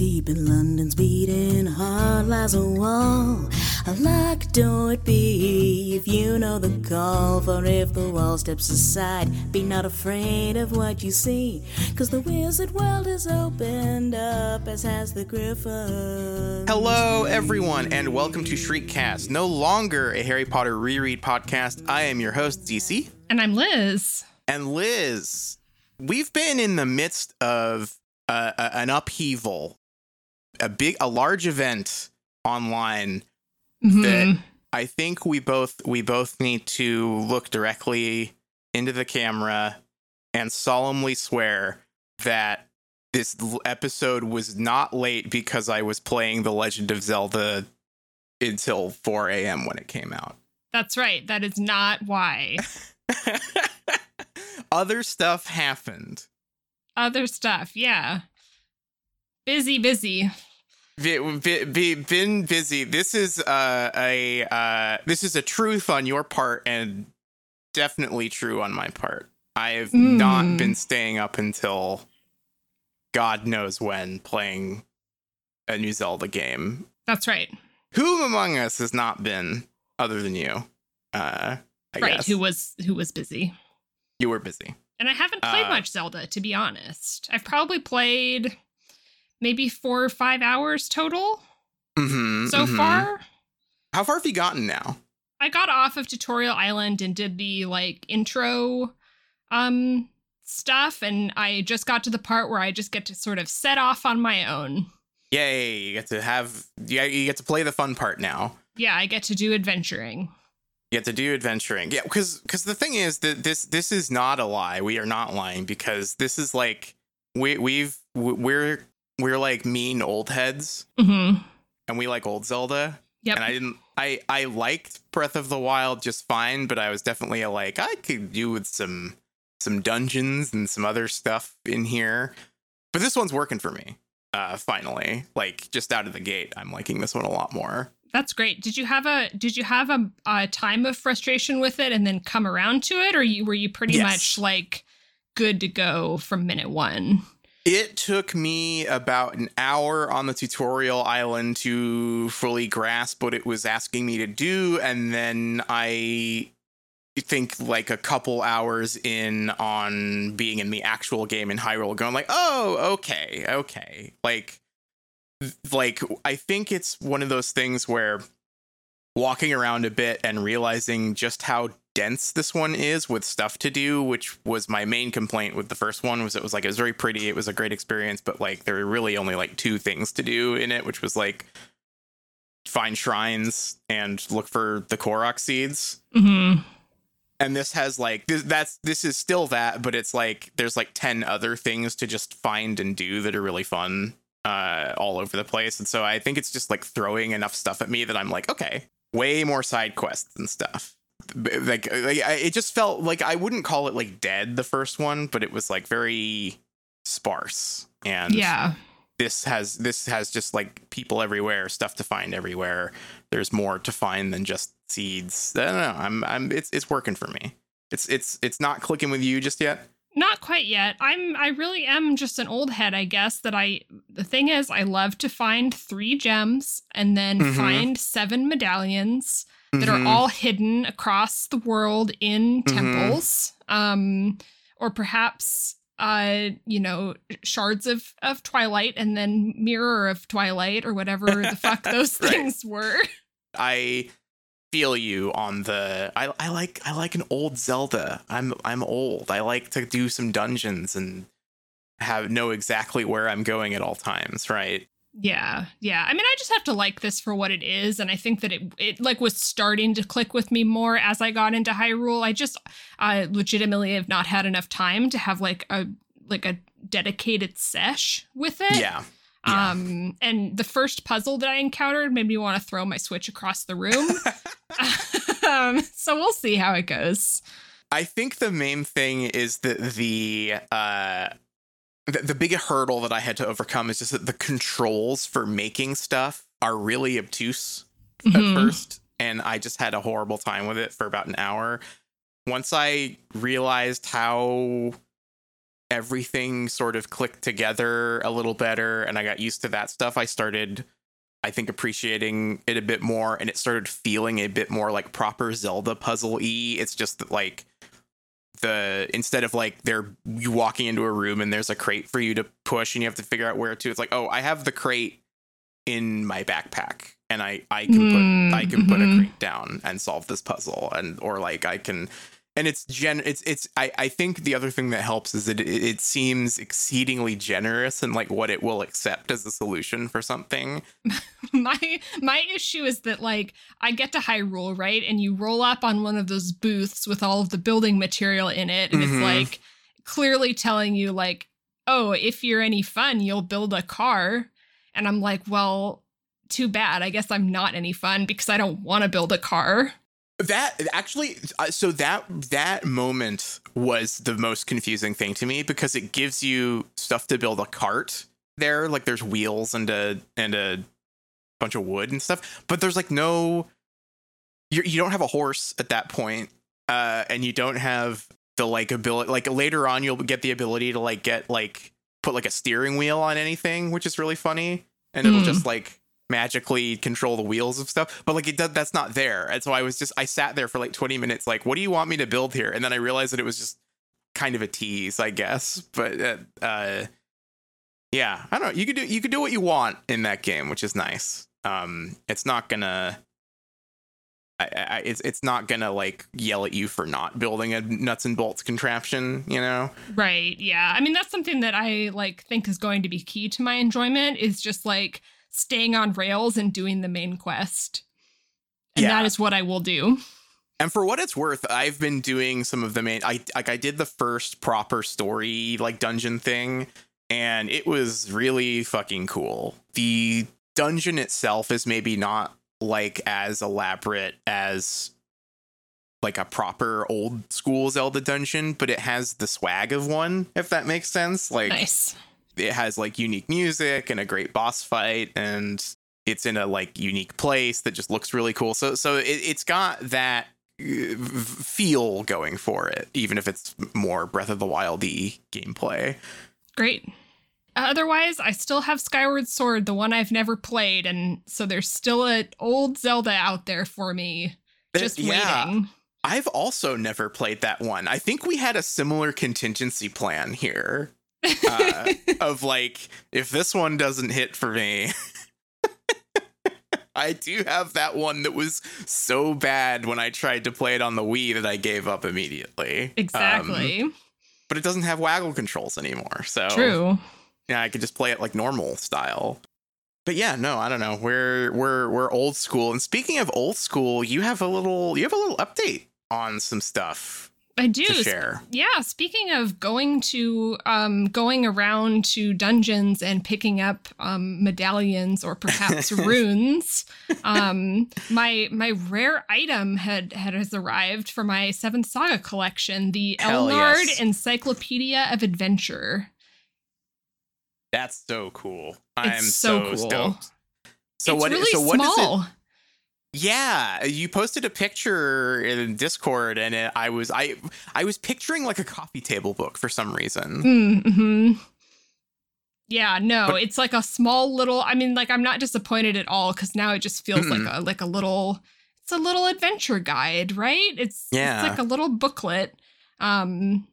deep in London's beating heart lies a wall. A locked door it be if you know the call. For if the wall steps aside, be not afraid of what you see. Cause the wizard world is opened up, as has the griffin. Hello, everyone, and welcome to Shriekcast, no longer a Harry Potter reread podcast. I am your host, DC. And I'm Liz. And Liz, we've been in the midst of uh, an upheaval, a big, a large event online Mhm. that I think we both we both need to look directly into the camera and solemnly swear that this episode was not late because I was playing The Legend of Zelda until 4 a.m. when it came out. That's right. That is not why. Other stuff happened. Other stuff. Yeah. Busy, busy. Be, be, be, been busy. This is uh, a uh, this is a truth on your part and definitely true on my part. I have not Mm. been staying up until God knows when playing a new Zelda game. That's right. Who among us has not been other than you? Uh, I right. guess Who was who was busy. you were busy. And I haven't played Uh, much Zelda, to be honest. I've probably played maybe four or five hours total hmm so far. How far have you gotten now? I got off of Tutorial Island and did the like intro um stuff and I just got to the part where I just get to sort of set off on my own. Yay! You get to have yeah, you get to play the fun part now. Yeah, I get to do adventuring. You get to do adventuring. Yeah, because because the thing is that this this is not a lie. We are not lying because this is like we we've we're we're like mean old heads Mhm. and we like old Zelda. Yep. And I didn't I I liked Breath of the Wild just fine, but I was definitely a, like I could do with some some dungeons and some other stuff in here. But this one's working for me. Uh finally. Like just out of the gate, I'm liking this one a lot more. That's great. Did you have a did you have a, a time of frustration with it and then come around to it, or you were you pretty Yes. much like good to go from minute one? It took me about an hour on the tutorial island to fully grasp what it was asking me to do. And then I think like a couple hours in on being in the actual game in Hyrule, going like, oh, okay, okay. Like, like I think it's one of those things where walking around a bit and realizing just how dense this one is with stuff to do which was my main complaint with the first one was it was like it was very pretty it was a great experience but like there were really only like two things to do in it which was like find shrines and look for the korok seeds. Mm-hmm. and this has like this, that's this is still that but it's like there's like 10 other things to just find and do that are really fun uh all over the place. And so i think it's just like throwing enough stuff at me that i'm like okay way more side quests and stuff like, like I- it just felt like i wouldn't call it like dead the first one but it was like very sparse and Yeah. this has this has just like people everywhere, stuff to find everywhere. There's more to find than just seeds. I don't know. I'm I'm it's it's working for me. It's it's it's not clicking with you just yet. Not quite yet. I'm I really am just an old head, I guess, that I the thing is I love to find 3 gems and then Mhm. find 7 medallions that are Mhm. all hidden across the world in Mhm. temples. Um or perhaps uh you know shards of of twilight and then mirror of twilight or whatever the fuck those Right. things were. I feel you on the I I like I like an old Zelda. I'm I'm old. I like to do some dungeons and have know exactly where I'm going at all times, right? Yeah, yeah. I mean, I just have to like this for what it is, and I think that it it like was starting to click with me more as I got into Hyrule. I just I legitimately have not had enough time to have like a like a dedicated sesh with it. Yeah. yeah. Um, and the first puzzle that I encountered made me want to throw my Switch across the room. um, so we'll see how it goes. I think the main thing is that the uh the, the big hurdle that I had to overcome is just that the controls for making stuff are really obtuse at Mhm. first and I just had a horrible time with it for about an hour. Once I realized how everything sort of clicked together a little better and I got used to that stuff, I started I think appreciating it a bit more and it started feeling a bit more like proper Zelda puzzle y. It's just that like the instead of like they're you walking into a room and there's a crate for you to push and you have to figure out where to. It's like, oh, I have the crate in my backpack and I I can put I can put a Mhm. crate down and solve this puzzle and or like I can and it's gen it's it's I I think the other thing that helps is that it, it seems exceedingly generous and like what it will accept as a solution for something. my my issue is that like I get to Hyrule, right? And you roll up on one of those booths with all of the building material in it, and Mhm. it's like clearly telling you like, oh, if you're any fun, you'll build a car. And I'm like, well, too bad. I guess I'm not any fun because I don't want to build a car. That actually, uh, so that that moment was the most confusing thing to me because it gives you stuff to build a cart there. Like there's wheels and a and a bunch of wood and stuff, but there's like no, you you don't have a horse at that point, uh, and you don't have the like ability. Like later on, you'll get the ability to like get like put like a steering wheel on anything, which is really funny, and it'll Hmm. just like magically control the wheels of stuff but like it does that's not there and so i was just i sat there for like 20 minutes like what do you want me to build here and then i realized that it was just kind of a tease i guess but uh, uh yeah i don't know you could do you could do what you want in that game which is nice um it's not gonna I, I, it's it's not gonna like yell at you for not building a nuts and bolts contraption, you know. Right. Yeah. I mean, that's something that I like think is going to be key to my enjoyment is just like staying on rails and doing the main quest. And Yeah. that is what I will do. And for what it's worth, I've been doing some of the main. I like I did the first proper story like dungeon thing, and it was really fucking cool. The dungeon itself is maybe not like as elaborate as like a proper old school Zelda dungeon, but it has the swag of one, if that makes sense. Like Nice. It has like unique music and a great boss fight and it's in a like unique place that just looks really cool so so it, it's got that uh, feel going for it even if it's more breath of the wildy gameplay Great. Otherwise, I still have Skyward Sword, the one I've never played, and so there's still an old Zelda out there for me, just yeah waiting. i've also never played that one i think we had a similar contingency plan here uh, of like if this one doesn't hit for me I do have that one that was so bad when I tried to play it on the Wii that I gave up immediately. Um, exactly. but it doesn't have waggle controls anymore. So True. yeah, I could just play it like normal style. But yeah, no, I don't know. We're we're we're old school. And speaking of old school, you have a little you have a little update on some stuff I do. share. Yeah, speaking of going to um going around to dungeons and picking up um medallions or perhaps runes, um my my rare item had had has arrived for my Seventh Saga collection, the Hell Elnard yes. Encyclopedia of Adventure. That's so cool. I'm It's so, so cool. stoked. So it's what really so what is it small. Yeah, you posted a picture in Discord, and it, I was I I was picturing like a coffee table book for some reason. Mm-hmm. Yeah, no, But- it's like a small little. I mean, like I'm not disappointed at all because now it just feels like a like a little. It's a little adventure guide, right? It's Yeah. it's like a little booklet, um,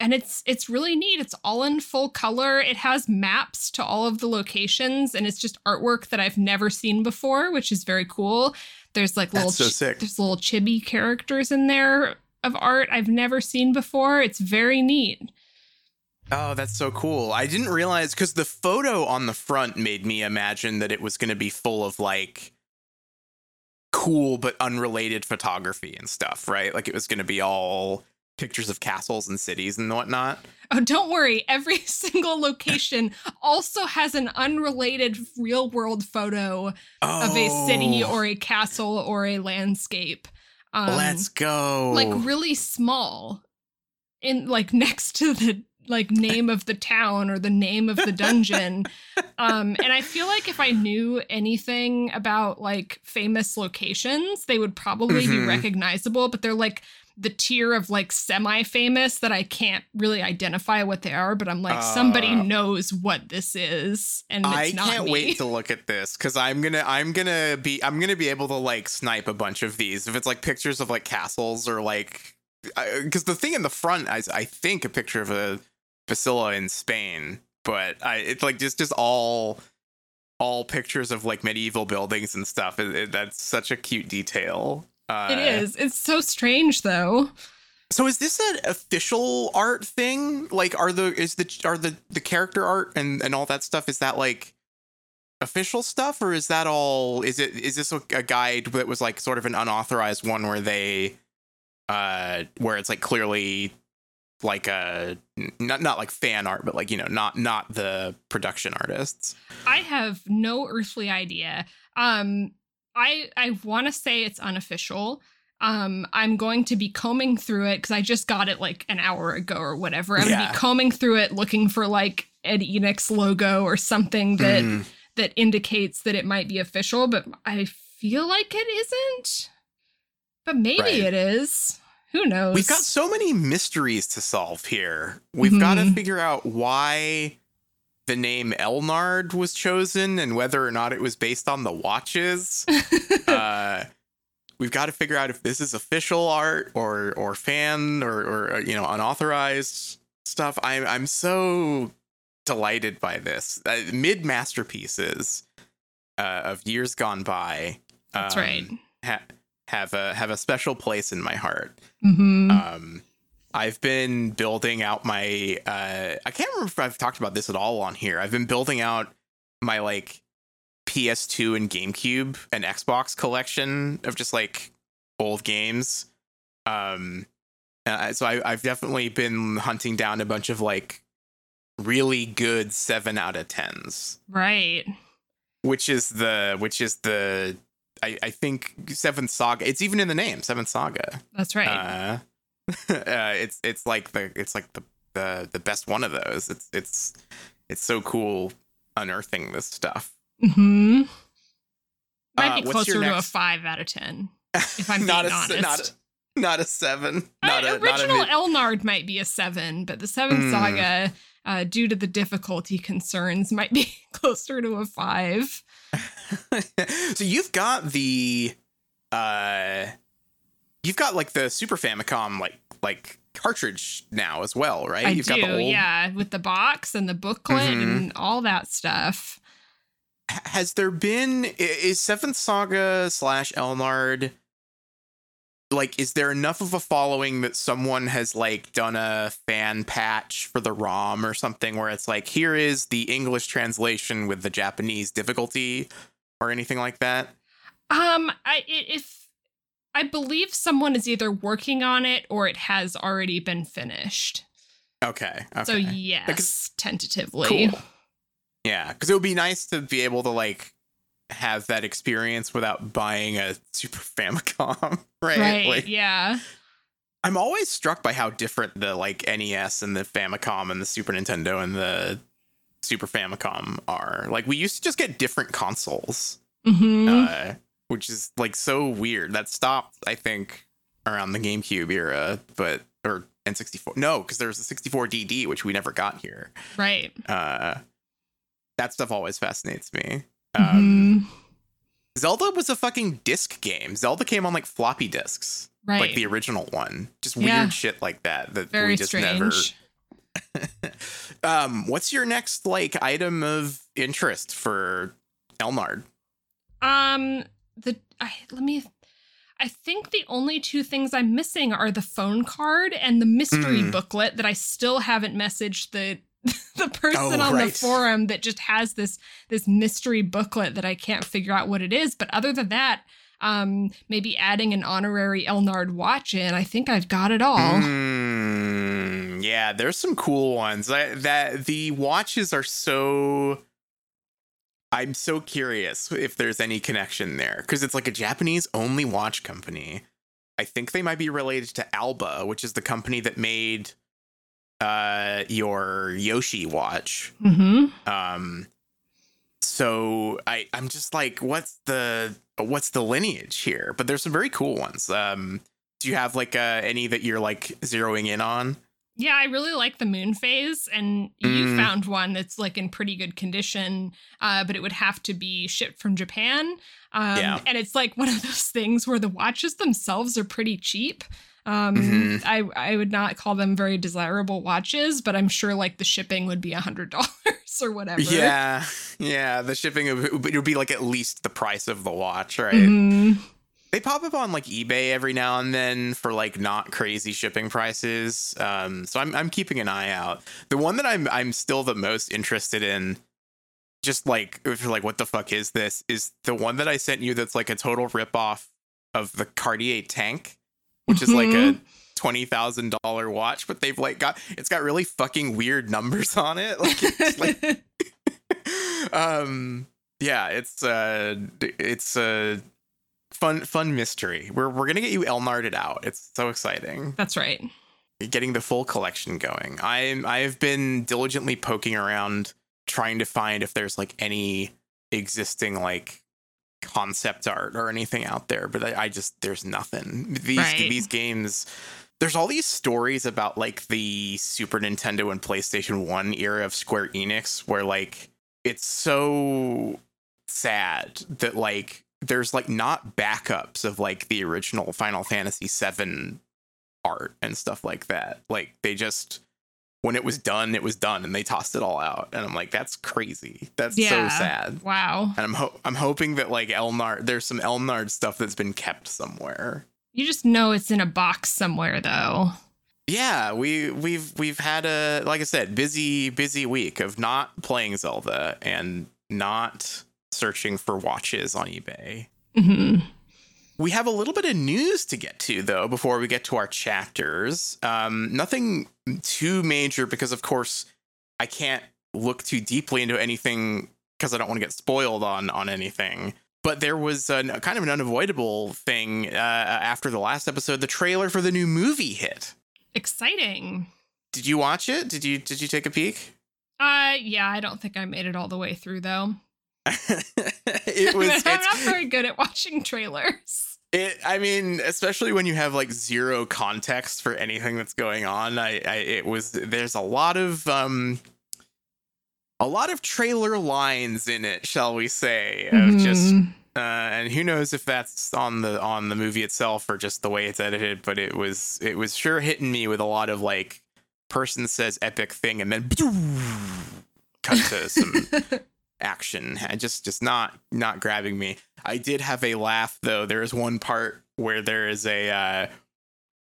and it's it's really neat. It's all in full color. It has maps to all of the locations, and it's just artwork that I've never seen before, which is very cool. There's like little so there's little chibi characters in there of art I've never seen before. It's very neat. Oh, that's so cool. I didn't realize because the photo on the front made me imagine that it was going to be full of like cool but unrelated photography and stuff, right? Like it was going to be all pictures of castles and cities and whatnot. Oh, don't worry. Every single location also has an unrelated real world photo of a city Oh, or a castle or a landscape. Um, let's go. like really small in like next to the like name of the town or the name of the dungeon um and i feel like if i knew anything about like famous locations they would probably be Mhm. recognizable but they're like the tier of like semi-famous that I can't really identify what they are, but I'm like somebody Uh, knows what this is, and it's I not can't me. wait to look at this because I'm gonna I'm gonna be I'm gonna be able to like snipe a bunch of these if it's like pictures of like castles or like because the thing in the front is I think a picture of a Basila in Spain, but I it's like just just all all pictures of like medieval buildings and stuff. It, it- that's such a cute detail. Uh, it is. It's so strange though. So is this an official art thing? Like, are the is the are the the character art and and all that stuff? Is that like official stuff, or is that all? Is it is this a, a guide that was like sort of an unauthorized one where they, uh, where it's like clearly like a not not like fan art, but like you know not not the production artists. I have no earthly idea. Um, I I want to say it's unofficial. Um, I'm going to be combing through it because I just got it like an hour ago or whatever. I'm gonna be combing through it looking for like an Enix logo or something that Mm. that indicates that it might be official, but I feel like it isn't. But maybe Right. it is. Who knows? We've got so many mysteries to solve here. We've got to figure out why the name Elnard was chosen and whether or not it was based on the watches. uh, we've got to figure out if this is official art or or fan or or uh, you know unauthorized stuff. I'm I'm so delighted by this. Uh, Mid masterpieces uh, of years gone by. That's um, right. Ha- have a have a special place in my heart. hmm Um, I've been building out my. Uh, I can't remember if I've talked about this at all on here. I've been building out my like PS2 and GameCube and Xbox collection of just like old games. Um, uh, so I, I've definitely been hunting down a bunch of like really good seven out of tens right. which is the which is the I, I think seventh saga it's even in the name seventh saga That's right. uh, uh it's it's like the it's like the the the best one of those it's it's it's so cool unearthing this stuff hmm Might Uh, be closer to a five out of ten. If I'm not being a honest. not a, not a seven not I- a not a original Elnard might be a seven, but the seventh Mm. saga, uh, due to the difficulty concerns, might be closer to a five. so you've got the uh you've got like the super famicom like like cartridge now as well right I you've do, got the old yeah, with the box and the booklet Mhm. and all that stuff. Has there been is seventh saga slash elnard like is there enough of a following that someone has like done a fan patch for the rom or something where it's like here is the english translation with the japanese difficulty or anything like that Um, I i- if I believe someone is either working on it or it has already been finished. okay, okay. So yes, Because- tentatively. Cool. yeah because it would be nice to be able to like have that experience without buying a super famicom right, Right. Like, yeah. I'm always struck by how different the like NES and the Famicom and the Super Nintendo and the Super Famicom are. Like we used to just get different consoles, hmm uh, which is like so weird. That stopped, I think, around the GameCube era, but or N64. No, because there's a 64 DD, which we never got here. right. Uh, that stuff always fascinates me. Um, Mhm. Zelda was a fucking disc game. Zelda came on like floppy disks. Right. like the original one. Just Yeah. weird shit like that that Very we just strange. never. um, what's your next like item of interest for Elnard? Um, the I, let me. I think the only two things I'm missing are the phone card and the mystery Mm. booklet that I still haven't messaged the the person Oh, on the forum that just has this this mystery booklet that I can't figure out what it is. But other than that, um, maybe adding an honorary Elnard watch in. I think I've got it all. Mm, yeah, there's some cool ones. I, that the watches are so. I'm so curious if there's any connection there because it's like a Japanese only watch company. I think they might be related to Alba, which is the company that made uh your Yoshi watch. Mm-hmm. Um so I I'm just like what's the what's the lineage here? But there's some very cool ones. Um do you have like uh, any that you're like zeroing in on? Yeah, I really like the moon phase, and you Mm. found one that's like in pretty good condition, uh, but it would have to be shipped from Japan. Um, Yeah. And it's like one of those things where the watches themselves are pretty cheap. Um, Mhm. I I would not call them very desirable watches, but I'm sure like the shipping would be a hundred dollars or whatever. Yeah, yeah. The shipping of it would be like at least the price of the watch, right? Mhm. They pop up on like eBay every now and then for like not crazy shipping prices. Um, so I'm I'm keeping an eye out. The one that I'm I'm still the most interested in, just like if you're like, what the fuck is this? Is the one that I sent you that's like a total ripoff of the Cartier tank, which is like a Mhm. twenty thousand dollar watch, but they've like got it's got really fucking weird numbers on it. Like it's like um yeah it's uh it's a fun fun mystery. We're we're gonna get you elnarded out. It's so exciting. That's right. getting the full collection going. I'm i've been diligently poking around trying to find if there's like any existing like concept art or anything out there but i, I just there's nothing. These Right. these games there's all these stories about like the Super Nintendo and PlayStation 1 era of Square Enix where like it's so sad that like there's like not backups of like the original Final Fantasy 7 art and stuff like that. Like they just when it was done, it was done and they tossed it all out. And I'm like that's crazy. That's Yeah. so sad. Wow. And I'm ho- I'm hoping that like Elnard there's some Elnard stuff that's been kept somewhere. You just know it's in a box somewhere, though. Yeah, we we've we've had a like I said, busy busy week of not playing Zelda and not searching for watches on eBay. hmm We have a little bit of news to get to though before we get to our chapters. Um, nothing too major because of course I can't look too deeply into anything because I don't want to get spoiled on on anything. But there was a kind of an unavoidable thing uh, after the last episode. The trailer for the new movie hit. Exciting. Did you watch it? Did you did you take a peek? Uh, yeah, I don't think I made it all the way through though. it was I'm not very good at watching trailers. it I mean, especially when you have like zero context for anything that's going on. I, I it was there's a lot of um a lot of trailer lines in it, shall we say, of just Mhm. uh, and who knows if that's on the on the movie itself or just the way it's edited but it was it was sure hitting me with a lot of like person says epic thing and then cut to some action. And just just not not grabbing me. I did have a laugh though. There is one part where there is a uh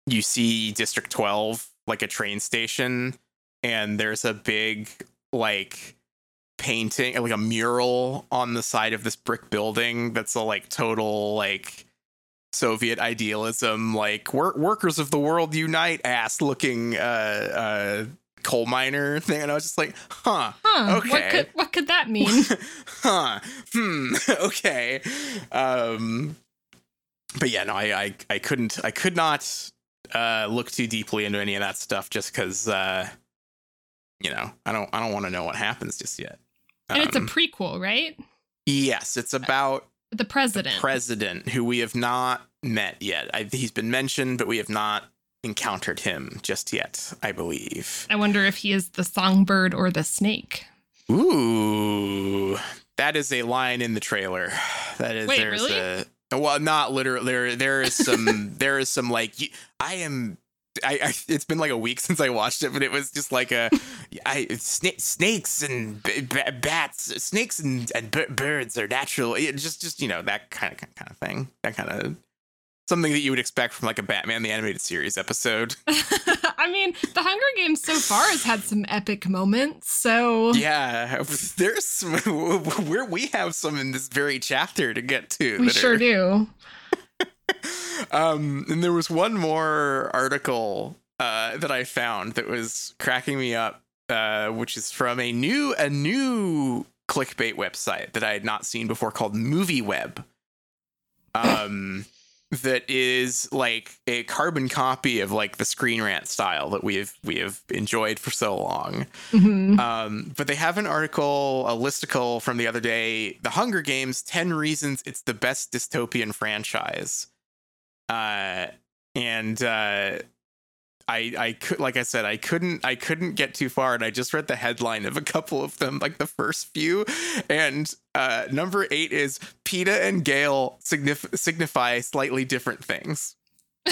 you see district 12 like a train station and there's a big like painting like a mural on the side of this brick building that's a like total like soviet idealism like workers of the world unite ass looking uh uh coal miner thing and i was just like huh Huh. What Okay. could what could that mean? huh hmm okay um but yeah no I, I i couldn't i could not uh look too deeply into any of that stuff just because uh you know i don't i don't want to know what happens just yet and it's a Um, prequel, right? yes it's about The president. president who we have not met yet I, he's been mentioned but we have not encountered him just yet i believe I wonder if he is the songbird or the snake. Ooh, that is a line in the trailer. That is Wait, there's really? a well, not literally. There, there is some. there is some like I am. I, I it's been like a week since I watched it, but it was just like a I sna- snakes and b- b- bats, snakes and, and b- birds are natural. It just just you know that kind of kind of thing. That kind of something that you would expect from like a Batman the animated series episode. I mean, the Hunger Games so far has had some epic moments. So Yeah, there's some, where we have some in this very chapter to get to. we sure are- do. Um, and there was one more article uh, that I found that was cracking me up, uh, which is from a new a new clickbait website that I had not seen before called Movie Web. Um, that is like a carbon copy of like the Screen Rant style that we have we have enjoyed for so long. Mhm. Um, but they have an article, a listicle from the other day, The Hunger Games 10 Reasons It's the Best Dystopian Franchise. Uh, and uh, I I could like I said I couldn't I couldn't get too far, and I just read the headline of a couple of them, like the first few, and uh, number eight is Peeta and Gale signif- signify slightly different things.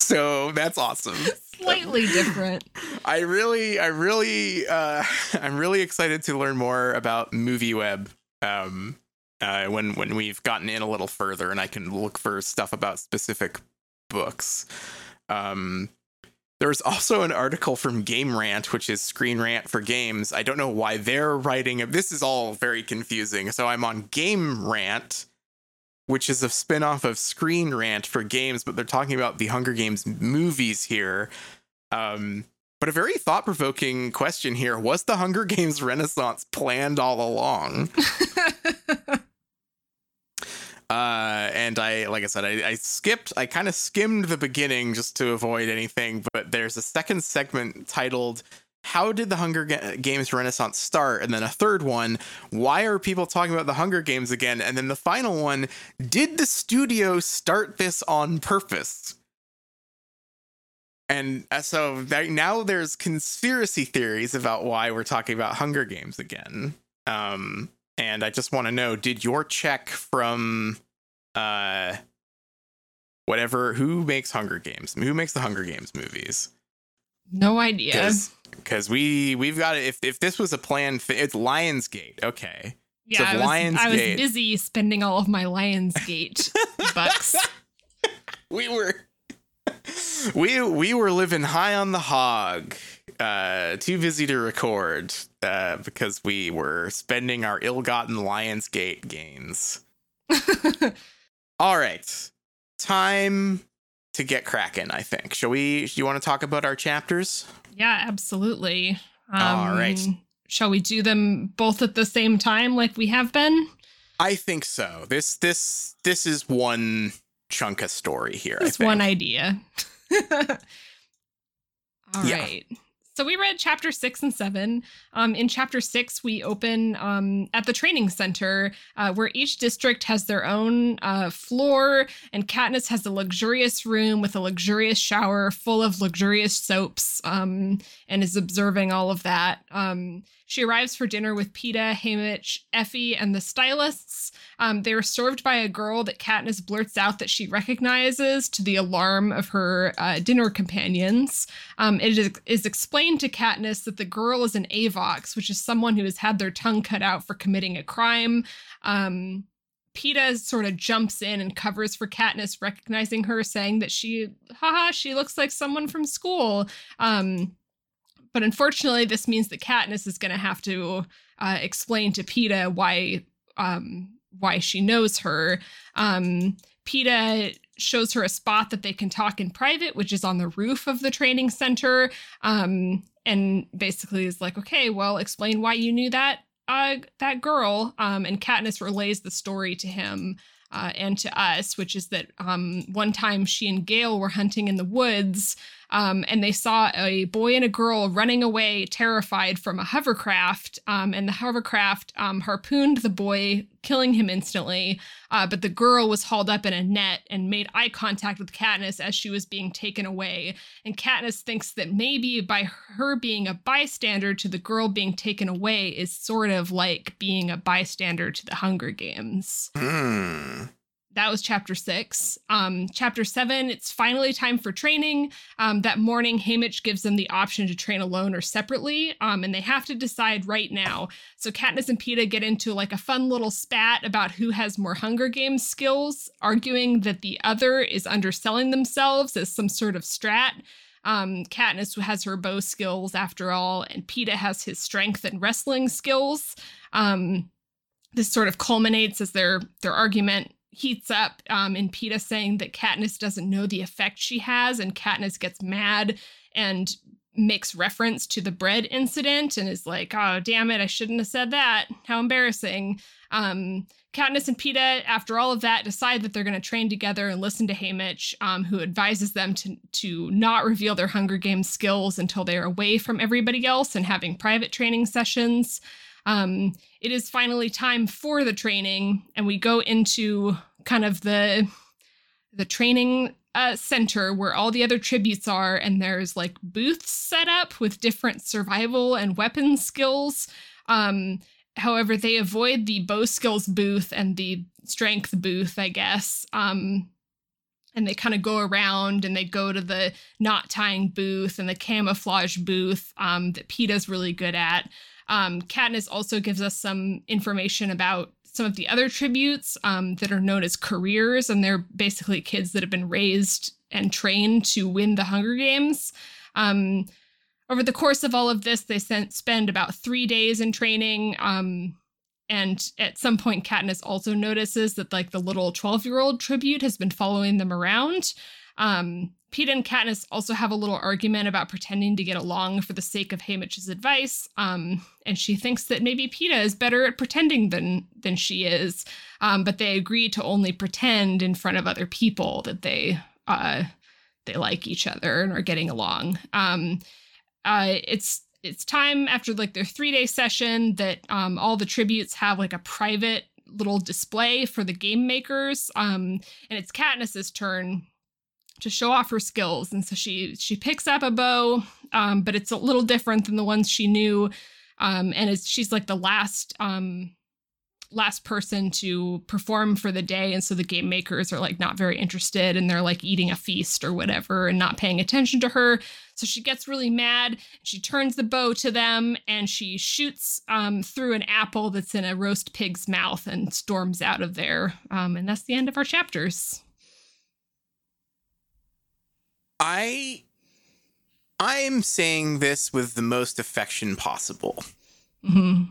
so that's awesome. Slightly different. I really, I really, uh, I'm really excited to learn more about Movie Web. Um, uh, when when we've gotten in a little further, and I can look for stuff about specific books. Um, there's also an article from Game Rant, which is Screen Rant for games. I don't know why they're writing. This is all very confusing. So I'm on Game Rant, which is a spinoff of Screen Rant for games, but they're talking about the Hunger Games movies here. Um, but a very thought provoking question here was the Hunger Games Renaissance planned all along? Uh, and I, like I said, I, I skipped, I kind of skimmed the beginning just to avoid anything. But there's a second segment titled "How did the Hunger Games Renaissance start?" and then a third one, "Why are people talking about the Hunger Games again?" And then the final one, "Did the studio start this on purpose?" And uh, so that, now there's conspiracy theories about why we're talking about Hunger Games again. Um, and I just want to know: Did your check from uh, whatever who makes Hunger Games? Who makes the Hunger Games movies? No idea. Because we we've got it. If if this was a plan, it's Lionsgate. Okay. Yeah, so I, was, I was busy spending all of my Lionsgate bucks. We were we we were living high on the hog uh, too busy to record uh, because we were spending our ill-gotten Lionsgate gains. All right, time to get cracking. I think. Shall we? Do You want to talk about our chapters? Yeah, absolutely. Um, All right. Shall we do them both at the same time, like we have been? I think so. This this this is one chunk of story here. It's one idea. All yeah. right. So we read chapter six and seven. Um, in chapter six, we open um, at the training center, uh, where each district has their own uh, floor, and Katniss has a luxurious room with a luxurious shower full of luxurious soaps, um, and is observing all of that. She arrives for dinner with Peeta, Haymitch, Effie, and the stylists. Um, they are served by a girl that Katniss blurts out that she recognizes to the alarm of her uh, dinner companions. Um, it is, is, explained to Katniss that the girl is an Avox, which is someone who has had their tongue cut out for committing a crime. Um, Peeta sort of jumps in and covers for Katniss, recognizing her, saying that she, haha, she looks like someone from school. Um, but unfortunately, this means that Katniss is going to have to uh, explain to Peeta why um, why she knows her. Um, Peeta shows her a spot that they can talk in private, which is on the roof of the training center. Um, and basically is like, okay, well, explain why you knew that uh, that girl. Um, and Katniss relays the story to him uh, and to us, which is that um, one time she and Gale were hunting in the woods um, and they saw a boy and a girl running away, terrified from a hovercraft. Um, and the hovercraft um, harpooned the boy, killing him instantly. Uh, but the girl was hauled up in a net and made eye contact with Katniss as she was being taken away. And Katniss thinks that maybe by her being a bystander to the girl being taken away is sort of like being a bystander to the Hunger Games. Hmm that was chapter six. Um, chapter seven, it's finally time for training. Um, that morning, Haymitch gives them the option to train alone or separately, um, and they have to decide right now. So Katniss and Peeta get into like a fun little spat about who has more Hunger Games skills, arguing that the other is underselling themselves as some sort of strat. Um, Katniss has her bow skills after all, and Peeta has his strength and wrestling skills. Um, this sort of culminates as their their argument heats up um, in Peeta saying that Katniss doesn't know the effect she has, and Katniss gets mad and makes reference to the bread incident and is like, "Oh, damn it! I shouldn't have said that. How embarrassing." Um, Katniss and Peeta, after all of that, decide that they're going to train together and listen to Haymitch, um, who advises them to to not reveal their Hunger Games skills until they are away from everybody else and having private training sessions. Um, it is finally time for the training, and we go into kind of the the training uh, center where all the other tributes are, and there's like booths set up with different survival and weapon skills. Um, however, they avoid the bow skills booth and the strength booth, I guess. Um, and they kind of go around and they go to the knot tying booth and the camouflage booth um, that Peeta's really good at. Um, Katniss also gives us some information about some of the other tributes um, that are known as careers, and they're basically kids that have been raised and trained to win the Hunger Games. Um, over the course of all of this, they sent, spend about three days in training. Um, and at some point, Katniss also notices that like the little 12 year old tribute has been following them around. Um, Peeta and Katniss also have a little argument about pretending to get along for the sake of Haymitch's advice. Um, and she thinks that maybe Peeta is better at pretending than than she is. Um, but they agree to only pretend in front of other people that they uh, they like each other and are getting along. Um, uh, it's it's time after like their three day session that um, all the tributes have like a private little display for the game makers. Um, and it's Katniss's turn to show off her skills. And so she she picks up a bow, um, but it's a little different than the ones she knew. Um, and it's, she's like the last um, last person to perform for the day. And so the game makers are like not very interested and they're like eating a feast or whatever and not paying attention to her. So she gets really mad. She turns the bow to them and she shoots um, through an apple that's in a roast pig's mouth and storms out of there. Um, and that's the end of our chapters i i'm saying this with the most affection possible mm-hmm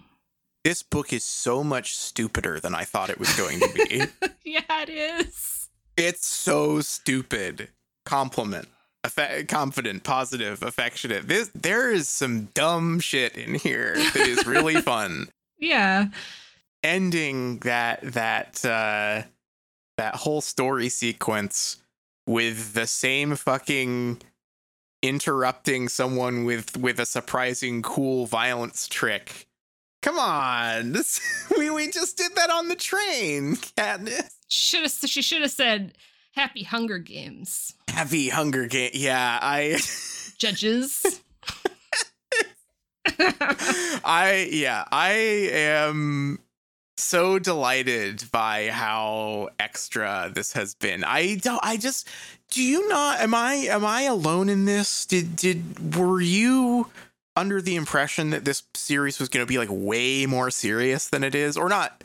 this book is so much stupider than I thought it was going to be. yeah, it is. It's so stupid. Compliment. Affe- confident, positive, affectionate. This there is some dumb shit in here that is really fun. Yeah. Ending that that uh that whole story sequence with the same fucking interrupting someone with with a surprising cool violence trick Come on, this we we just did that on the train, Katniss. Should have she should have said Happy Hunger Games. Happy Hunger Game. Yeah, I judges. I yeah, I am so delighted by how extra this has been. I don't I just do you not am I am I alone in this? Did did were you under the impression that this series was going to be like way more serious than it is, or not?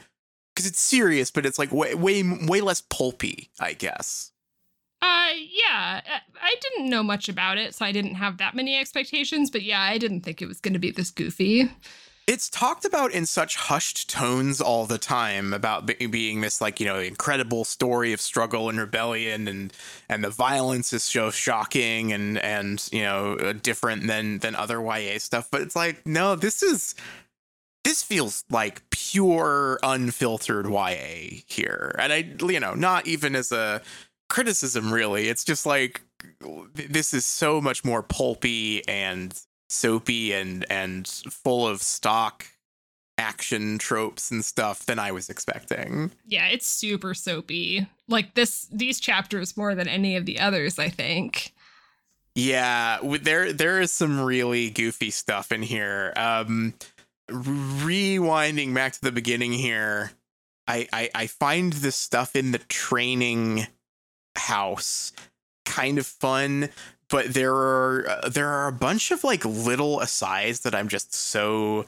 Because it's serious, but it's like way, way, way less pulpy, I guess. Uh, yeah, uh, I didn't know much about it, so I didn't have that many expectations. But yeah, I didn't think it was going to be this goofy it's talked about in such hushed tones all the time about being this like you know incredible story of struggle and rebellion and and the violence is so shocking and and you know uh, different than than other YA stuff. But it's like no this is this feels like pure unfiltered YA here. And I you know not even as a criticism really. It's just like this is so much more pulpy and soapy and and full of stock action tropes and stuff than I was expecting. Yeah, it's super soapy. Like this these chapters more than any of the others, I think. Yeah, there there is some really goofy stuff in here. Um rewinding back to the beginning here, I I, I find the stuff in the training house kind of fun but there are uh, there are a bunch of like little asides that I'm just so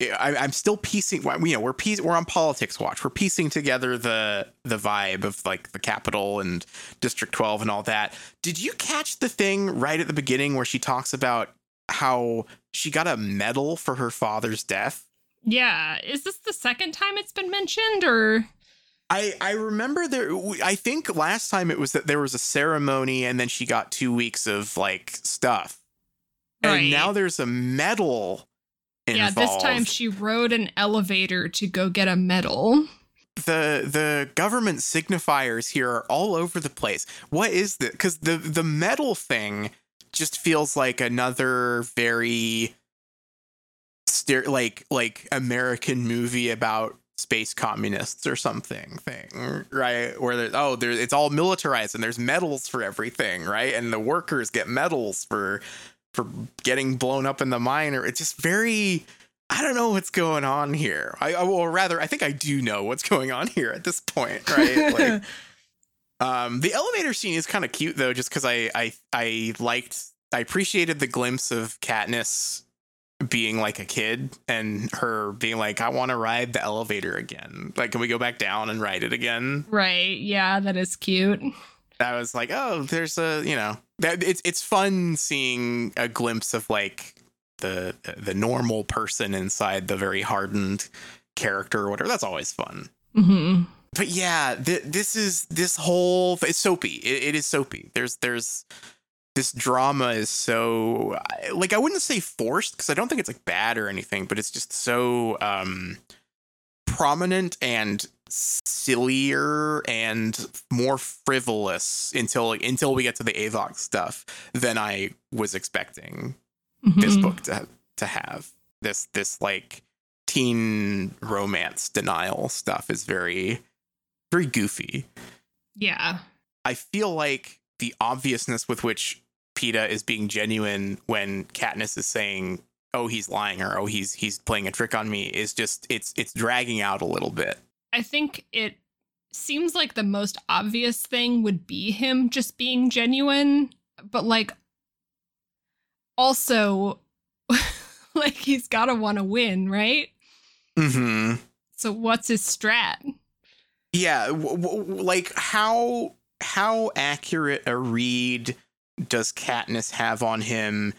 I, am still piecing. You know, we're piece, we're on politics watch. We're piecing together the the vibe of like the Capitol and District 12 and all that. Did you catch the thing right at the beginning where she talks about how she got a medal for her father's death? Yeah, is this the second time it's been mentioned, or? I I remember there. I think last time it was that there was a ceremony and then she got two weeks of like stuff, right. and now there's a medal. Involved. Yeah, this time she rode an elevator to go get a medal. The the government signifiers here are all over the place. What is this? Because the the medal thing just feels like another very like like American movie about space communists or something thing, right? Where there, oh, there it's all militarized and there's medals for everything, right? And the workers get medals for for getting blown up in the mine, or it's just very. I don't know what's going on here. I, or rather, I think I do know what's going on here at this point, right? like, um, the elevator scene is kind of cute though, just because I, I I liked I appreciated the glimpse of Katniss being like a kid and her being like, I want to ride the elevator again. Like, can we go back down and ride it again? Right. Yeah, that is cute. I was like, oh, there's a, you know, that it's it's fun seeing a glimpse of like the the normal person inside the very hardened character or whatever. That's always fun. Mm-hmm. But yeah, th- this is this whole it's soapy. It, it is soapy. There's there's this drama is so like I wouldn't say forced because I don't think it's like bad or anything, but it's just so um prominent and sillier and more frivolous until like, until we get to the Avox stuff than I was expecting mm-hmm. this book to to have. This this like teen romance denial stuff is very very goofy. Yeah. I feel like the obviousness with which Peeta is being genuine when Katniss is saying, "Oh, he's lying," or "Oh, he's he's playing a trick on me," is just it's it's dragging out a little bit. I think it seems like the most obvious thing would be him just being genuine, but like also like he's got to want to win, right? hmm So what's his strat? Yeah, w- w- like how how accurate a read does Katniss have on him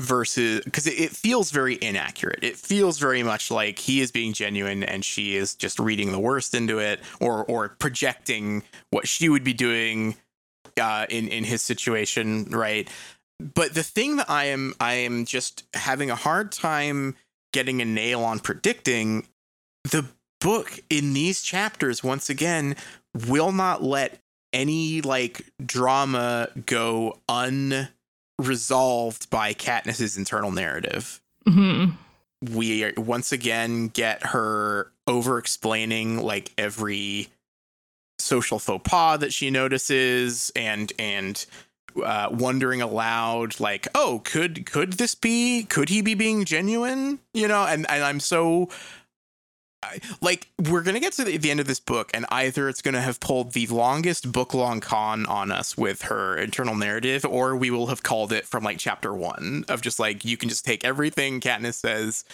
versus because it, feels very inaccurate. It feels very much like he is being genuine and she is just reading the worst into it or or projecting what she would be doing uh, in in his situation, right? But the thing that I am I am just having a hard time getting a nail on predicting the book in these chapters once again will not let any like drama go unresolved by Katniss's internal narrative. Mm-hmm. We once again get her over explaining like every social faux pas that she notices and and uh, wondering aloud like oh could could this be could he be being genuine you know and and i'm so like we're gonna get to the, the, end of this book and either it's gonna have pulled the longest book long con on us with her internal narrative or we will have called it from like chapter one of just like you can just take everything katniss says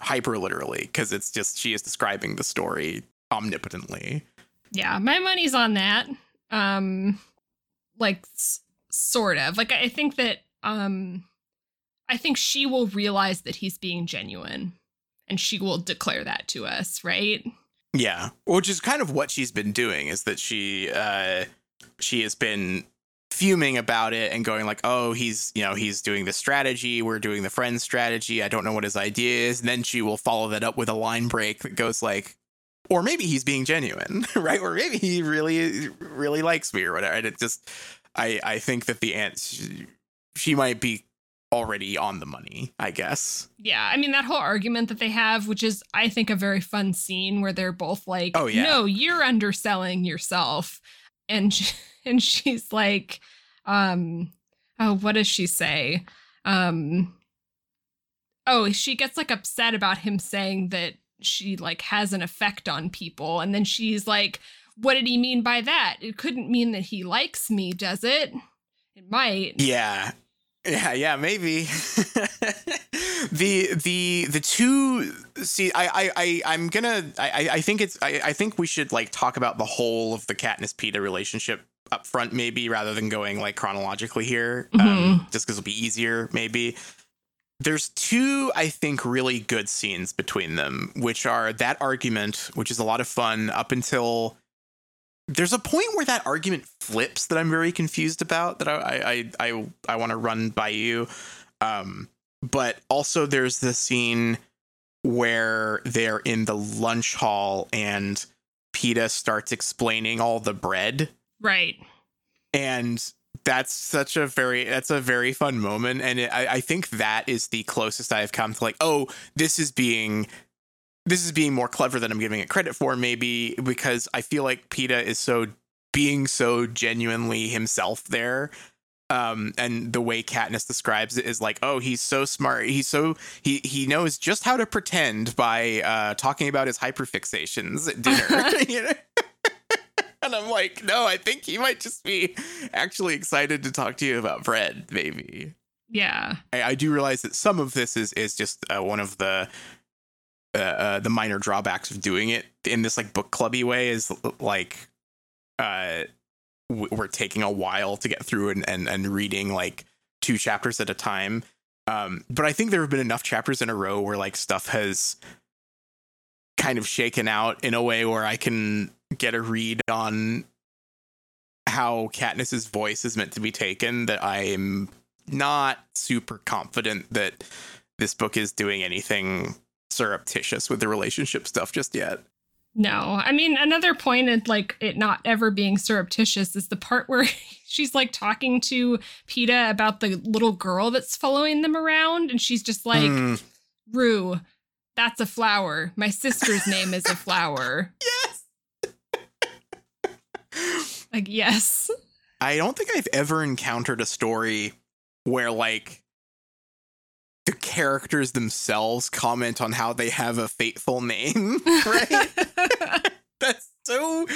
hyper literally because it's just she is describing the story omnipotently. Yeah my money's on that. Um like s- sort of. Like i think that um i think she will realize that he's being genuine and she will declare that to us, right? Yeah, which is kind of what she's been doing is that she uh she has been fuming about it and going like, "Oh, he's, you know, he's doing the strategy, we're doing the friend strategy. I don't know what his idea is." And then she will follow that up with a line break that goes like, or maybe he's being genuine, right? Or maybe he really really likes me or whatever. And it just I I think that the ant she, she might be already on the money, I guess. Yeah, I mean that whole argument that they have, which is I think a very fun scene where they're both like, "Oh yeah, no, you're underselling yourself," and she, and she's like, um, oh, what does she say? Um, oh, she gets like upset about him saying that she like has an effect on people, and then she's like, what did he mean by that? It couldn't mean that he likes me, does it? It might. Yeah. Yeah, yeah, maybe. the the the two see I I, I I'm gonna I I think it's I, I think we should like talk about the whole of the Katniss Peeta relationship up front maybe rather than going like chronologically here. Um, mm-hmm. Um, just because it'll be easier, maybe. There's two, I think, really good scenes between them, which are that argument, which is a lot of fun up until there's a point where that argument flips that I'm very confused about that I I I I, want to run by you. Um, but also there's the scene where they're in the lunch hall and Peeta starts explaining all the bread. Right. And that's such a very that's a very fun moment and it, I, I think that is the closest i've come to like oh this is being this is being more clever than I'm giving it credit for, maybe because I feel like Peeta is so being so genuinely himself there. Um, and the way Katniss describes it is like, oh, he's so smart. He's so he he knows just how to pretend by uh, talking about his hyperfixations at dinner. and I'm like, no, I think he might just be actually excited to talk to you about bread, maybe. Yeah. I, I do realize that some of this is is just uh, one of the uh, uh, the minor drawbacks of doing it in this like book clubby way is like uh we're taking a while to get through and, and and reading like two chapters at a time. Um but i think there have been enough chapters in a row where like stuff has kind of shaken out in a way where i can get a read on how Katniss's voice is meant to be taken that i'm not super confident that this book is doing anything surreptitious with the relationship stuff just yet. No, I mean another point of like it not ever being surreptitious is the part where she's like talking to Peeta about the little girl that's following them around, and she's just like, mm. "Rue, that's a flower. My sister's name is a flower." yes. like yes. I don't think I've ever encountered a story where like the characters themselves comment on how they have a fateful name, right? That's so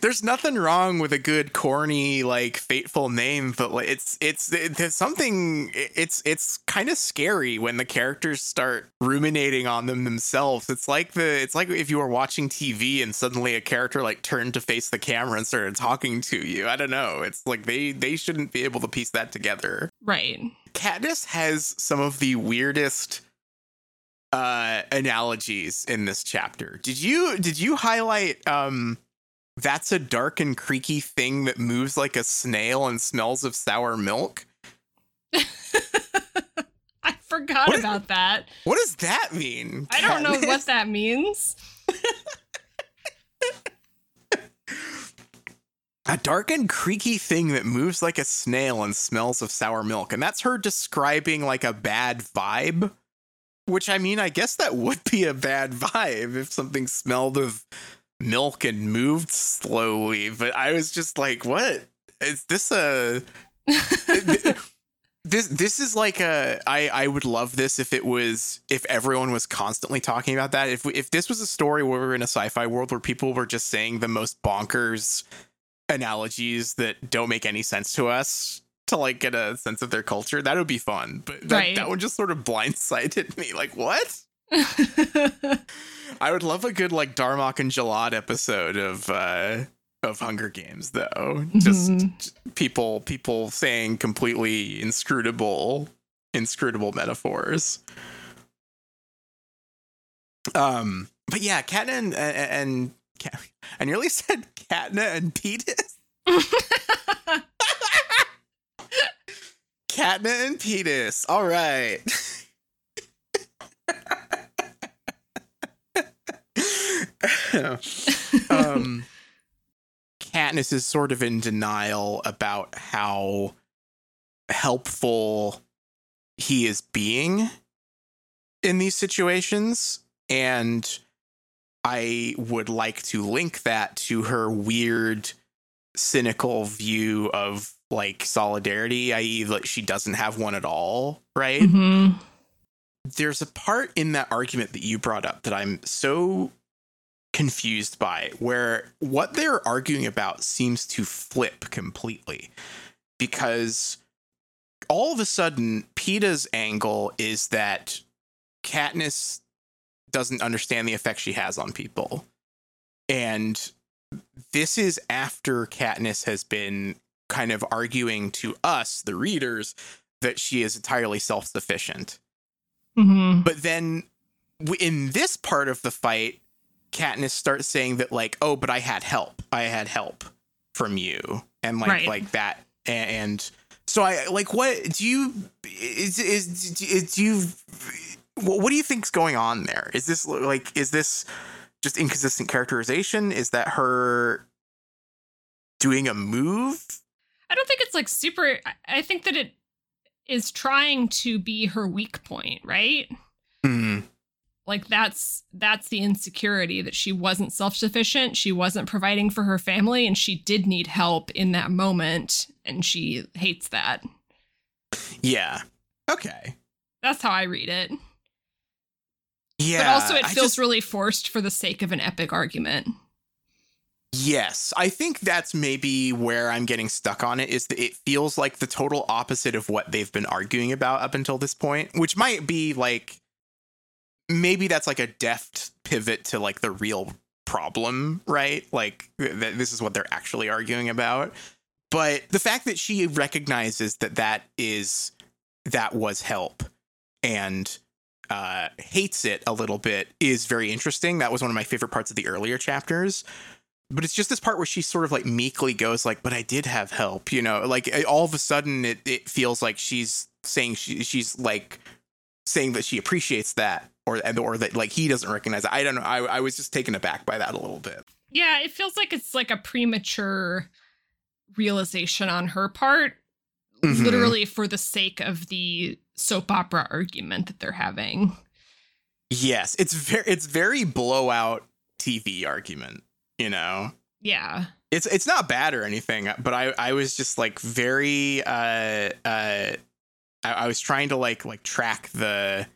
there's nothing wrong with a good corny like fateful name but like it's it's there's something it's it's kind of scary when the characters start ruminating on them themselves. It's like the it's like if you were watching tv and suddenly a character like turned to face the camera and started talking to you. I don't know. It's like they they shouldn't be able to piece that together. Right Katniss has some of the weirdest uh analogies in this chapter. Did you did you highlight um that's a dark and creaky thing that moves like a snail and smells of sour milk? I forgot what about that. What does that mean? I don't know what that means. a dark and creaky thing that moves like a snail and smells of sour milk. And that's her describing like a bad vibe. Which I mean, I guess that would be a bad vibe if something smelled of milk and moved slowly. But I was just like, what? Is this a. this this is like a I I would love this if it was if everyone was constantly talking about that if if this was a story where we are in a sci-fi world where people were just saying the most bonkers analogies that don't make any sense to us to like get a sense of their culture. That would be fun. But that, right. that one just sort of blindsided me. Like, what? I would love a good like Darmok and Jalad episode of uh of Hunger Games though. Just mm-hmm. people people saying completely inscrutable inscrutable metaphors. Um but yeah, Katna and, and I nearly said Katna and Peetis. Katna and Peetis. All right. um, Katniss is sort of in denial about how helpful he is being in these situations. And I would like to link that to her weird, cynical view of like solidarity, i.e., like she doesn't have one at all, right? mm-hmm. There's a part in that argument that you brought up that I'm so confused by, where what they're arguing about seems to flip completely. Because all of a sudden, Peeta's angle is that Katniss doesn't understand the effect she has on people. And this is after Katniss has been kind of arguing to us, the readers, that she is entirely self sufficient. Mm-hmm. But then in this part of the fight, Katniss starts saying that, like, oh, but I had help. I had help from you. And like, right. like that. And so I like, what do you, is, is, is do you, what do you think's going on there? Is this like is this just inconsistent characterization? Is that her doing a move? I don't think it's like super I think that it is trying to be her weak point, right? Mm. like that's that's the insecurity that she wasn't self-sufficient she wasn't providing for her family and she did need help in that moment and she hates that Yeah. Okay. that's how i read it Yeah. but also it feels just- really forced for the sake of an epic argument Yes, I think that's maybe where I'm getting stuck on it is that it feels like the total opposite of what they've been arguing about up until this point, which might be like maybe that's like a deft pivot to like the real problem, right? Like th- this is what they're actually arguing about. But the fact that she recognizes that that is that was help and uh hates it a little bit is very interesting. That was one of my favorite parts of the earlier chapters but it's just this part where she sort of like meekly goes like but i did have help you know like all of a sudden it, it feels like she's saying she, she's like saying that she appreciates that or or that like he doesn't recognize it. i don't know I, I was just taken aback by that a little bit yeah it feels like it's like a premature realization on her part Mhm. literally for the sake of the soap opera argument that they're having. Yes it's very it's very blowout tv argument you know? Yeah. It's it's not bad or anything but i i was just like very uh uh I, I was trying to like like track the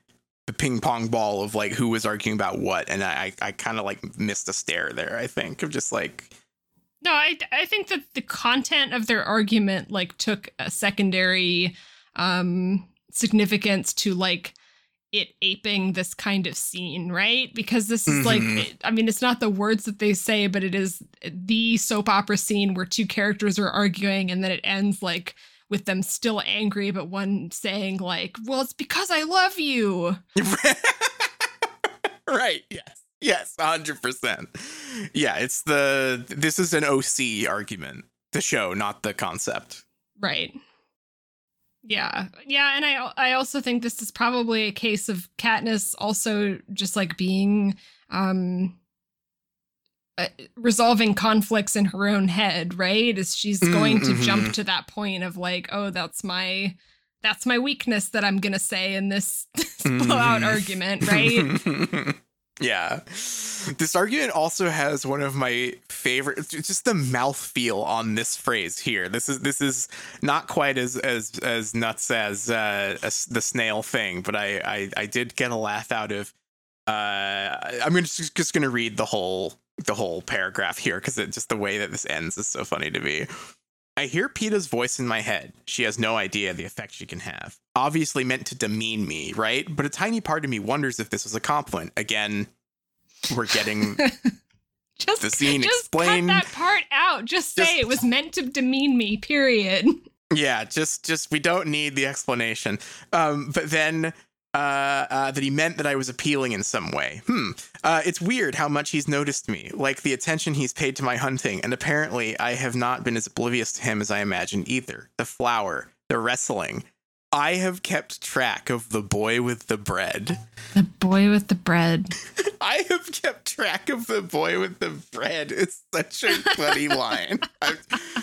the ping pong ball of like who was arguing about what and i i kind of like missed a stare there i think of just like No, I I think that the content of their argument like took a secondary um significance to like it aping this kind of scene, right? Because this is like Mhm. it- I mean it's not the words that they say, but it is the soap opera scene where two characters are arguing and then it ends like with them still angry but one saying like, "Well, it's because I love you." right yes yes 100% yeah it's the this is an oc argument the show not the concept Right. Yeah. Yeah, and I I also think this is probably a case of Katniss also just like being um uh, resolving conflicts in her own head, right? Is she's Mm, going to mhm. jump to that point of like, oh, that's my that's my weakness that I'm going to say in this, this blowout Mhm. argument, right? yeah. This argument also has one of my favorite just the mouthfeel on this phrase here. This is this is not quite as as as nuts as uh as the snail thing, but I I, I did get a laugh out of uh I'm just, just gonna read the whole the whole paragraph here because it just the way that this ends is so funny to me. I hear Peeta's voice in my head. She has no idea the effect she can have. Obviously meant to demean me, right? But a tiny part of me wonders if this was a compliment. Again, we're getting just the scene just explained. cut that part out. Just say Just- it was meant to demean me, period. Yeah, just just we don't need the explanation. Um, but then uh, uh, that he meant that I was appealing in some way. Hmm. Uh, it's weird how much he's noticed me, like the attention he's paid to my hunting, and apparently I have not been as oblivious to him as I imagined either. The flower, the wrestling. I have kept track of the boy with the bread. The boy with the bread. I have kept track of the boy with the bread. It's such a funny line. i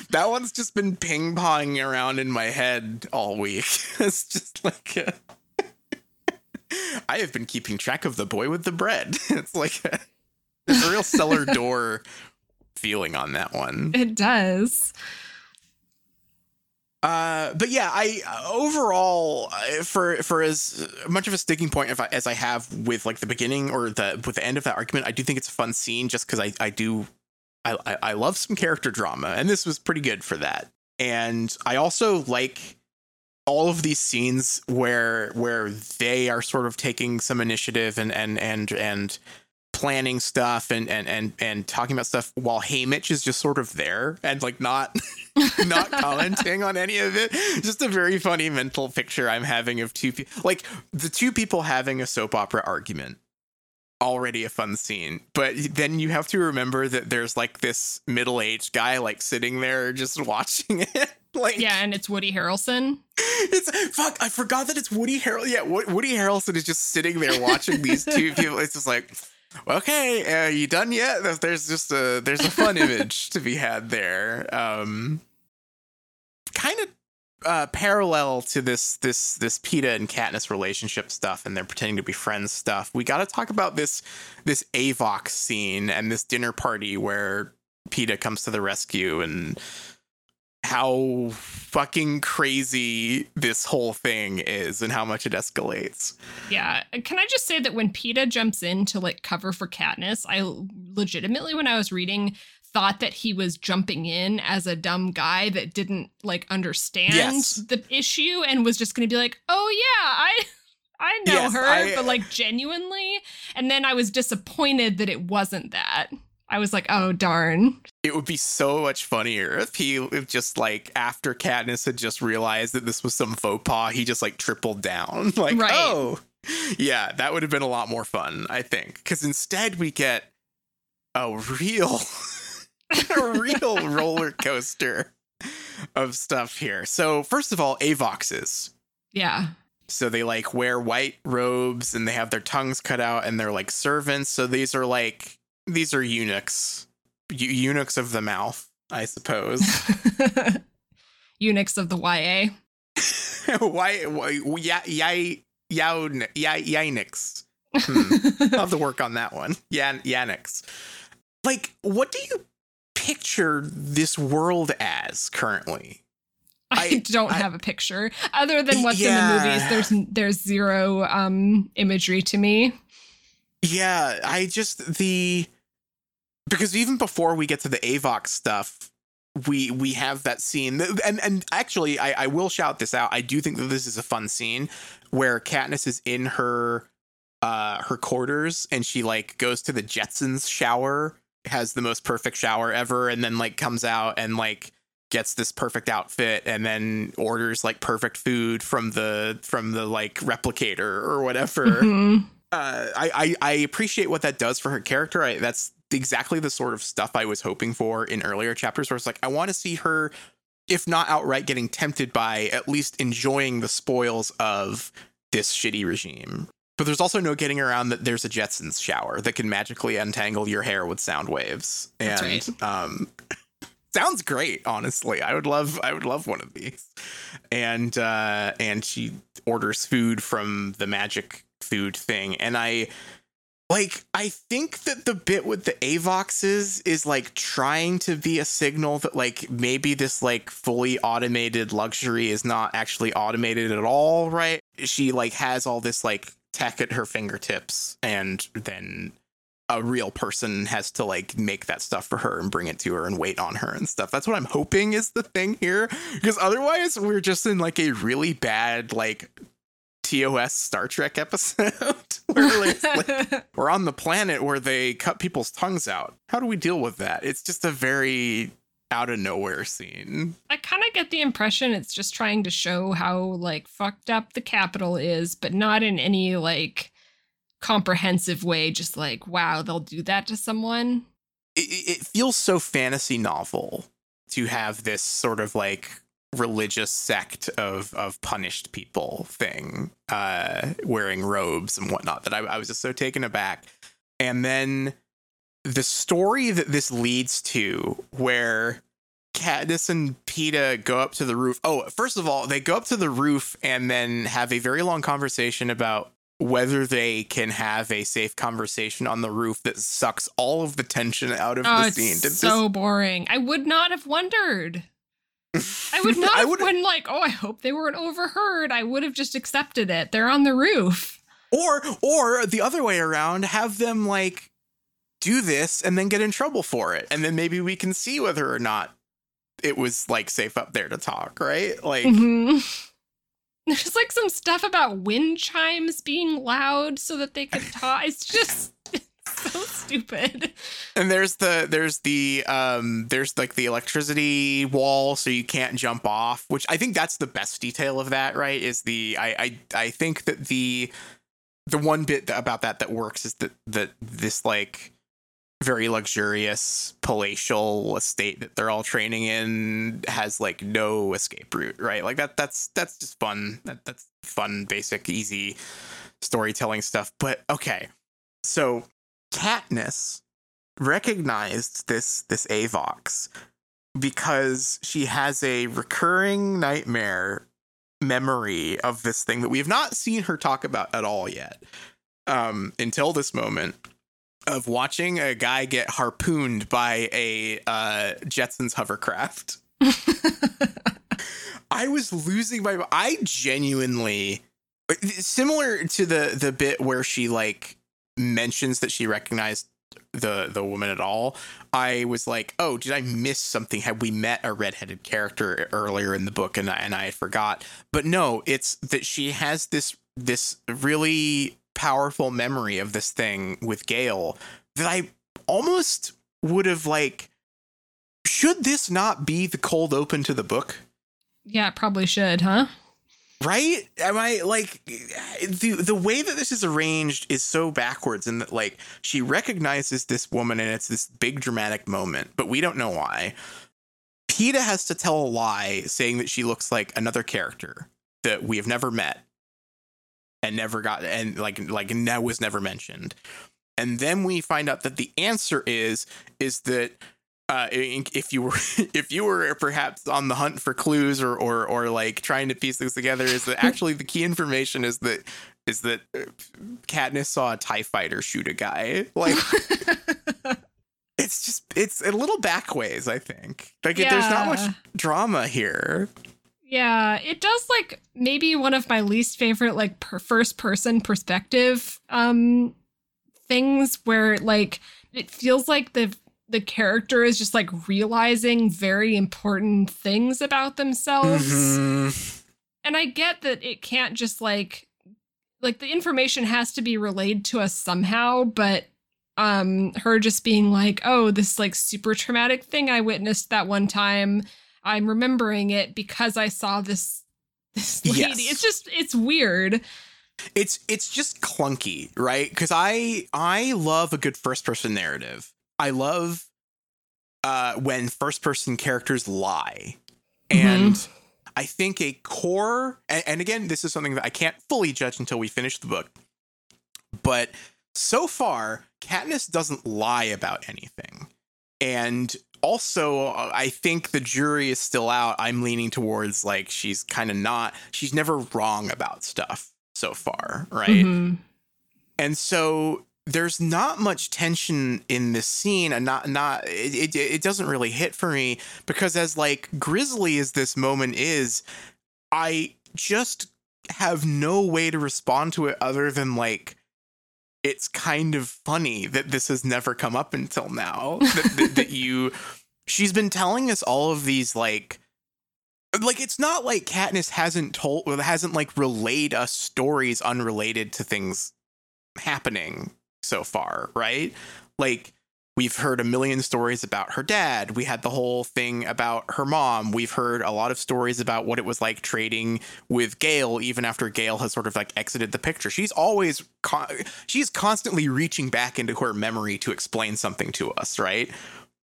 that one's just been ping ponging around in my head all week. It's just like a, I have been keeping track of the boy with the bread. It's like a, there's a real cellar door feeling on that one. It does. Uh, but yeah, I overall for for as much of a sticking point if I, as I have with like the beginning or the with the end of that argument, I do think it's a fun scene just because I I do I I love some character drama, and this was pretty good for that. And I also like all of these scenes where where they are sort of taking some initiative and and and and planning stuff and and and and talking about stuff while Haymitch is just sort of there and like not not commenting on any of it. Just a very funny mental picture I'm having of two people, like the two people having a soap opera argument. Already a fun scene, but then you have to remember that there's like this middle aged guy like sitting there just watching it. like, Yeah, and it's Woody Harrelson. it's fuck. I forgot that it's Woody Harrelson. Yeah, Woody Harrelson is just sitting there watching these two people. It's just like, okay, uh, you done yet? There's- There's just a there's a fun image to be had there. Um, kind of uh, parallel to this this this Peeta and Katniss relationship stuff and they're pretending to be friends stuff, we got to talk about this this Avox scene and this dinner party where Peeta comes to the rescue and how fucking crazy this whole thing is and how much it escalates. Yeah. Can I just say that when Peeta jumps in to like cover for Katniss, I legitimately, when I was reading, thought that he was jumping in as a dumb guy that didn't like understand Yes. the issue and was just going to be like, "Oh yeah, I I know Yes, her," I- but like genuinely. And then I was disappointed that it wasn't that. I was like, "Oh darn." It would be so much funnier if he if just like after Katniss had just realized that this was some faux pas, he just like tripled down. Like, Right. oh, yeah, that would have been a lot more fun, I think. Because instead we get a real, a real roller coaster of stuff here. So first of all, Avoxes. Yeah. So they like wear white robes and they have their tongues cut out and they're like servants. So these are like these are eunuchs, Eu- eunuchs of the mouth, I suppose. Eunuchs of the YA. why? Why? Yeah, yeah, yeah, yeah, Yanix. Hmm. I'll have to work on that one. Yan Yanix. Like, what do you picture this world as currently? I, I- don't I- have a picture other than what's Yeah. in the movies. There's there's zero um imagery to me. Yeah, I just the because even before we get to the Avox stuff, we we have that scene, and and actually, I, I will shout this out. I do think that this is a fun scene where Katniss is in her uh her quarters and she like goes to the Jetsons shower, has the most perfect shower ever, and then like comes out and like gets this perfect outfit and then orders like perfect food from the from the like replicator or whatever Mhm. uh, I, I I appreciate what that does for her character. I, that's exactly the sort of stuff I was hoping for in earlier chapters, where it's like I want to see her, if not outright getting tempted by, at least enjoying the spoils of this shitty regime. But there's also no getting around that there's a Jetsons shower that can magically untangle your hair with sound waves. That's and right. um sounds great, honestly. I would love I would love one of these. And uh and she orders food from the magic food thing. And I like I think that the bit with the Avoxes is like trying to be a signal that like maybe this like fully automated luxury is not actually automated at all, right? She like has all this like tech at her fingertips and then a real person has to like make that stuff for her and bring it to her and wait on her and stuff. That's what I'm hoping is the thing here because otherwise we're just in like a really bad like TOS Star Trek episode where like, we're on the planet where they cut people's tongues out. How do we deal with that? It's just a very out of nowhere scene. I kind of get the impression it's just trying to show how like fucked up the capital is, but not in any like comprehensive way. Just like, wow, they'll do that to someone. It it feels so fantasy novel to have this sort of like religious sect of of punished people thing, uh, wearing robes and whatnot. That I, I was just so taken aback. And then the story that this leads to, where Katniss and Peeta go up to the roof. Oh, first of all, they go up to the roof and then have a very long conversation about whether they can have a safe conversation on the roof that sucks all of the tension out of Oh, the it's scene. Did so boring. I would not have wondered. I would not I have been like, oh, I hope they weren't overheard. I would have just accepted it. They're on the roof. or or the other way around, have them like do this and then get in trouble for it, and then maybe we can see whether or not it was like safe up there to talk, right? Like. Mhm. There's like some stuff about wind chimes being loud so that they could talk. It's just so stupid. And there's the there's the um there's like the electricity wall so you can't jump off, which I think that's the best detail of that, right? Is the I I I think that the the one bit about that that works is that that this like very luxurious palatial estate that they're all training in has like no escape route, right? Like that that's that's just fun. That that's fun, basic, easy storytelling stuff. But okay. So Katniss recognized this this Avox because she has a recurring nightmare memory of this thing that we have not seen her talk about at all yet um, until this moment of watching a guy get harpooned by a uh, Jetsons hovercraft. I was losing my. I genuinely similar to the the bit where she like mentions that she recognized the the woman at all. I was like, oh, did I miss something? Had we met a redheaded character earlier in the book and I, and I had forgot? But no, it's that she has this this really powerful memory of this thing with Gale that I almost would have like. Should this not be the cold open to the book? Yeah, it probably should, huh? Right? Am i like the the way that this is arranged is so backwards in that like she recognizes this woman and it's this big dramatic moment but we don't know why. Peeta has to tell a lie saying that she looks like another character that we have never met and never got and like like now was never mentioned. And then we find out that the answer is is that uh, if you were if you were perhaps on the hunt for clues or or or like trying to piece things together, is that actually the key information is that is that uh, Katniss saw a Tie Fighter shoot a guy. Like it's just it's a little backways. I think like yeah. there's not much drama here. Yeah, it does like maybe one of my least favorite like per first person perspective um things where like it feels like the the character is just like realizing very important things about themselves. Mm-hmm. And I get that it can't just like like the information has to be relayed to us somehow, but um her just being like, "Oh, this like super traumatic thing I witnessed that one time. I'm remembering it because I saw this this lady." Yes. It's just it's weird it's it's just clunky right because i i love a good first person narrative I love uh, when first person characters lie. Mm-hmm. And I think a core, and, and again, this is something that I can't fully judge until we finish the book, but so far, Katniss doesn't lie about anything. And also, I think the jury is still out. I'm leaning towards like she's kind of not, she's never wrong about stuff so far, right? Mm-hmm. And so there's not much tension in this scene and not not it, it, it doesn't really hit for me because as like grisly as this moment is i just have no way to respond to it other than like it's kind of funny that this has never come up until now that, that, that you she's been telling us all of these like like it's not like Katniss hasn't told hasn't like relayed us stories unrelated to things happening so far, right? Like we've heard a million stories about her dad. We had the whole thing about her mom. We've heard a lot of stories about what it was like trading with Gale even after Gale has sort of like exited the picture. She's always con- she's constantly reaching back into her memory to explain something to us, right?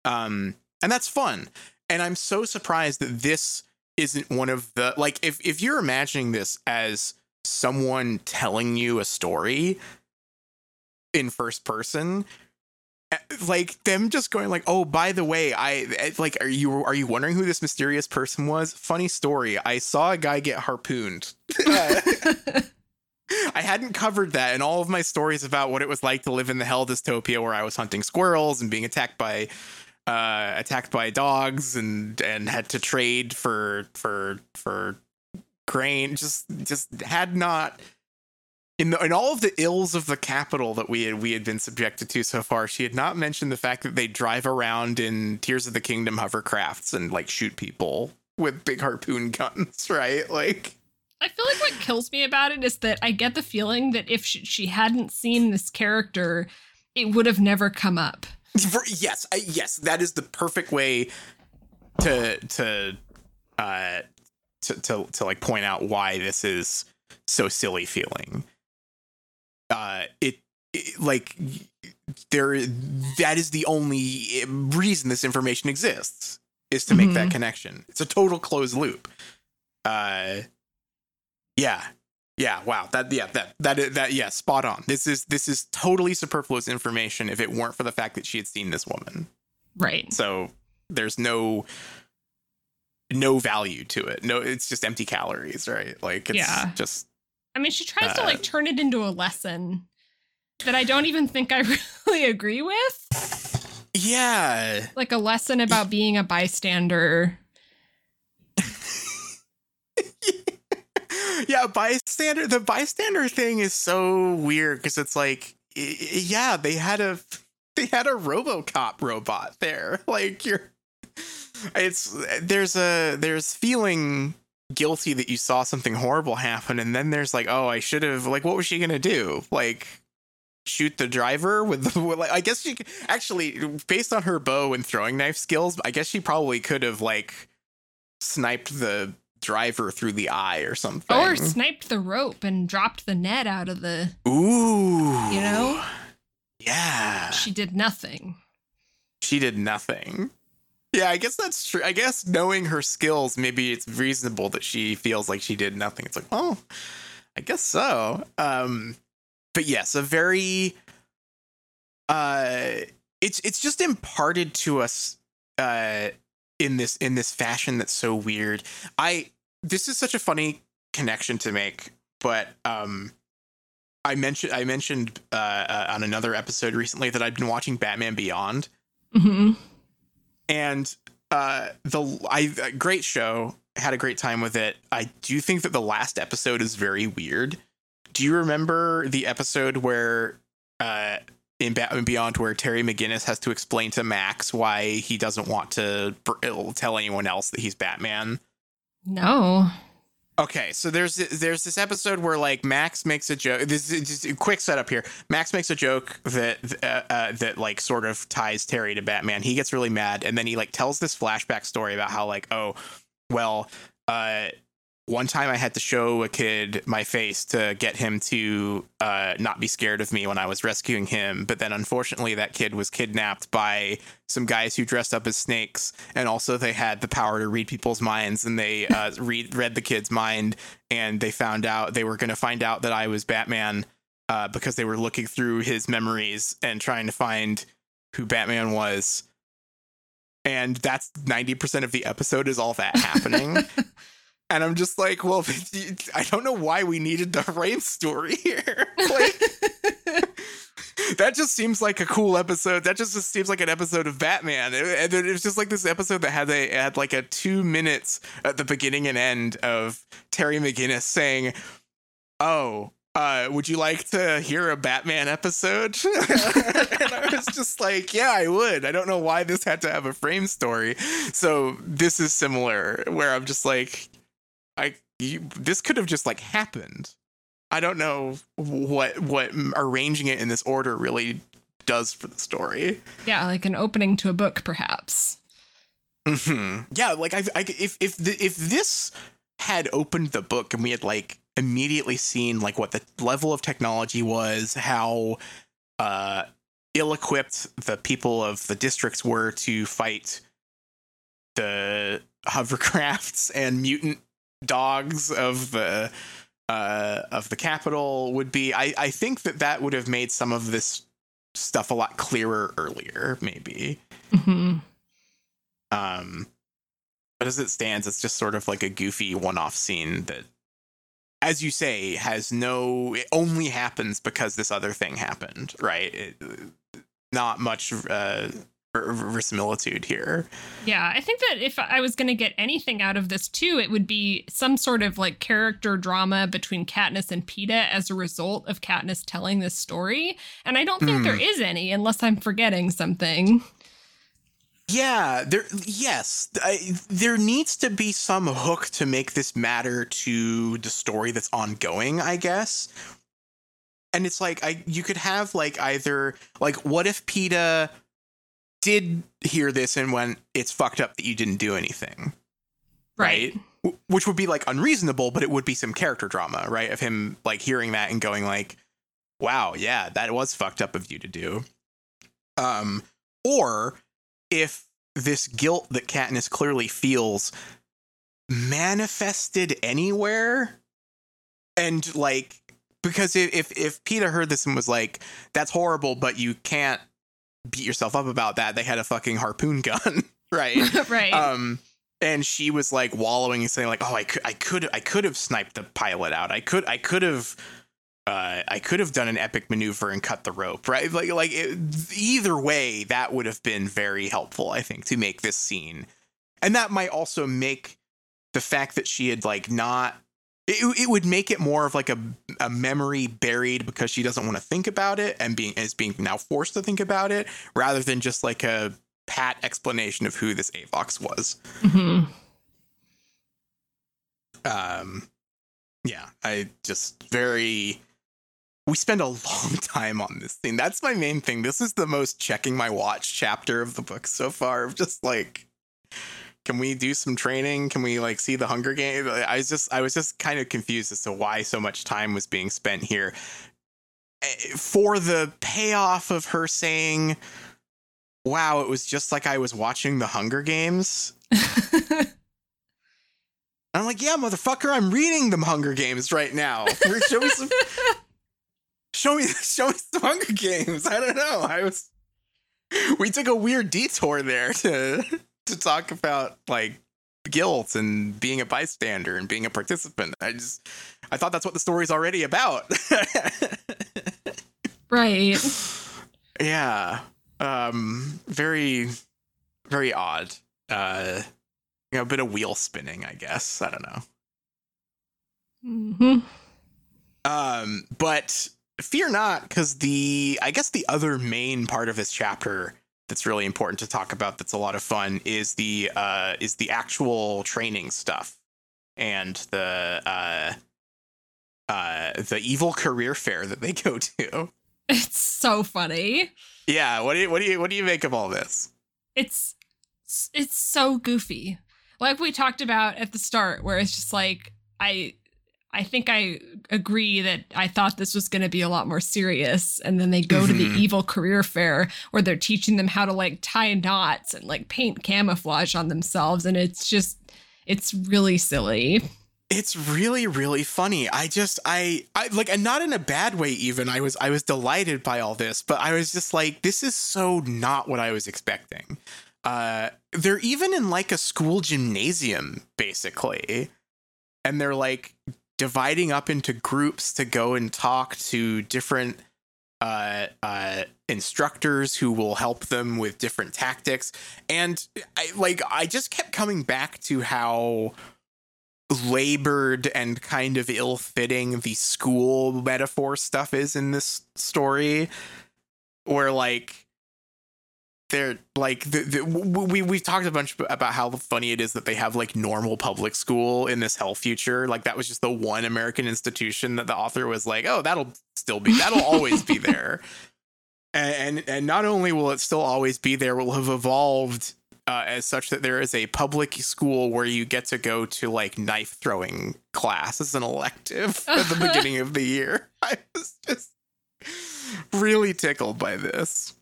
Um and that's fun. And I'm so surprised that this isn't one of the like if if you're imagining this as someone telling you a story, in first person eh, like them just going like oh by the way i eh, like are you are you wondering who this mysterious person was funny story i saw a guy get harpooned I hadn't covered that in all of my stories about what it was like to live in the hell dystopia where I was hunting squirrels and being attacked by uh, attacked by dogs and and had to trade for for for grain. Just just had not in, the, in all of the ills of the capital that we had we had been subjected to so far, she had not mentioned the fact that they drive around in Tears of the Kingdom hovercrafts and like shoot people with big harpoon guns, right? Like I feel like what kills me about it is that I get the feeling that if she, she hadn't seen this character, it would have never come up. yes, I, yes, that is the perfect way to to uh to, to to like point out why this is so silly feeling uh, it, it like there that is the only reason this information exists is to make mm-hmm. that connection. It's a total closed loop. Uh, yeah, yeah, wow. That yeah, that that that yeah, spot on. This is this is totally superfluous information if it weren't for the fact that she had seen this woman. Right. So there's no no value to it. No, it's just empty calories, right? Like it's Yeah. just I mean, she tries to Uh, like turn it into a lesson that I don't even think I really agree with. yeah. Like a lesson about being a bystander. yeah, bystander. The bystander thing is so weird because it's like, yeah, they had a they had a RoboCop robot there. Like you're, it's there's a there's feeling guilty that you saw something horrible happen, and then there's like, oh, I should have. Like, what was she gonna do? Like. Shoot the driver with the like. I guess she actually, based on her bow and throwing knife skills, I guess she probably could have like sniped the driver through the eye or something. Or sniped the rope and dropped the net out of the. Ooh. You know? Yeah. She did nothing. She did nothing. Yeah, I guess that's true. I guess knowing her skills, maybe it's reasonable that she feels like she did nothing. It's like, oh, I guess so. Um, but yes, a very uh it's it's just imparted to us uh in this in this fashion that's so weird. I this is such a funny connection to make, but um I mentioned I mentioned uh, uh on another episode recently that I've been watching Batman Beyond hmm and uh the I great show had a great time with it. I do think that the last episode is very weird. Do you remember the episode where uh in Batman Beyond where Terry McGinnis has to explain to Max why he doesn't want to tell anyone else that he's Batman? No. Okay, so there's there's this episode where like Max makes a joke. This is just a quick setup here. Max makes a joke that uh, uh, that like sort of ties Terry to Batman. He gets really mad, and then he like tells this flashback story about how like oh, well, uh, one time I had to show a kid my face to get him to uh, not be scared of me when I was rescuing him, but then unfortunately that kid was kidnapped by some guys who dressed up as snakes, and also they had the power to read people's minds, and they uh, read read the kid's mind, and they found out they were going to find out that I was Batman uh, because they were looking through his memories and trying to find who Batman was. And that's 90% of the episode is all that happening. and I'm just like, well, I don't know why we needed the rain story here. like, that just seems like a cool episode. That just, just seems like an episode of Batman. It- And it was just like this episode that had a had like a two minutes at the beginning and end of Terry McGinnis saying, "Oh, uh, would you like to hear a Batman episode?" and I was just like, "Yeah, I would." I don't know why this had to have a frame story. So this is similar, where I'm just like, I you, this could have just like happened. I don't know what what arranging it in this order really does for the story. Yeah, like an opening to a book, perhaps. hmm Yeah, like I, I if if the, if this had opened the book and we had like immediately seen like what the level of technology was, how uh ill-equipped the people of the districts were to fight the hovercrafts and mutant dogs of the uh of the capital would be I I think that that would have made some of this stuff a lot clearer earlier maybe hmm um, but as it stands, it's just sort of like a goofy one-off scene that, as you say, has no. It only happens because this other thing happened, right? It, not much uh, verisimilitude here. Yeah, I think that if I was going to get anything out of this too, it would be some sort of like character drama between Katniss and Peeta as a result of Katniss telling this story. And I don't think Hmm. there is any unless I'm forgetting something. Yeah, there. Yes, I, there needs to be some hook to make this matter to the story that's ongoing. I guess. And it's like I, you could have like either like, what if Peeta did hear this and went, "It's fucked up that you didn't do anything," right? W- Which would be like unreasonable, but it would be some character drama, right? Of him like hearing that and going like, "Wow, yeah, that was fucked up of you to do." Um, or if this guilt that Katniss clearly feels manifested anywhere and like because if if, if Peeta heard this and was like that's horrible but you can't beat yourself up about that they had a fucking harpoon gun right? right. Um, and she was like wallowing and saying like, "Oh, I could, I could, I could have sniped the pilot out. I could, I could have." Uh, I could have done an epic maneuver and cut the rope, right? Like, like it, either way, that would have been very helpful, I think, to make this scene, and that might also make the fact that she had like not it, it would make it more of like a, a memory buried because she doesn't want to think about it and being is being now forced to think about it rather than just like a pat explanation of who this avox was. Hmm um yeah i just very we spend a long time on this thing that's my main thing. This is the most checking my watch chapter of the book so far of just like can we do some training can we like see the hunger game i was just i was just kind of confused as to why so much time was being spent here Eh, for the payoff of her saying wow it was just like i was watching the hunger games I'm like, yeah, motherfucker, I'm reading the Hunger Games right now. show me some, show me, show me some Hunger Games. I don't know. I was, we took a weird detour there to to talk about like guilt and being a bystander and being a participant. I just, I thought that's what the story's already about. right. yeah, um, very, very odd. Uh, you know, a bit of wheel spinning, I guess. I don't know. hmm Um, but fear not, because the I guess the other main part of this chapter that's really important to talk about that's a lot of fun is the uh is the actual training stuff and the uh uh the evil career fair that they go to. It's so funny. Yeah, what do you what do you what do you make of all this? It's it's so goofy. Like we talked about at the start, where it's just like I I think I agree that I thought this was going to be a lot more serious. And then they go to the Mhm. evil career fair where they're teaching them how to like tie knots and like paint camouflage on themselves. And it's just, it's really silly. It's really really funny. I just I I like and not in a bad way even. I was I was delighted by all this, but I was just like this is so not what I was expecting. Uh they're even in like a school gymnasium basically. And they're like dividing up into groups to go and talk to different uh uh instructors who will help them with different tactics. And I like I just kept coming back to how labored and kind of ill-fitting the school metaphor stuff is in this story where like they're like the, the, we we've talked a bunch about how funny it is that they have like normal public school in this hell future like that was just the one american institution that the author was like oh that'll still be that'll always be there and, and and not only will it still always be there will have evolved uh, as such that there is a public school where you get to go to like knife throwing class as an elective at the beginning of the year. I was just really tickled by this.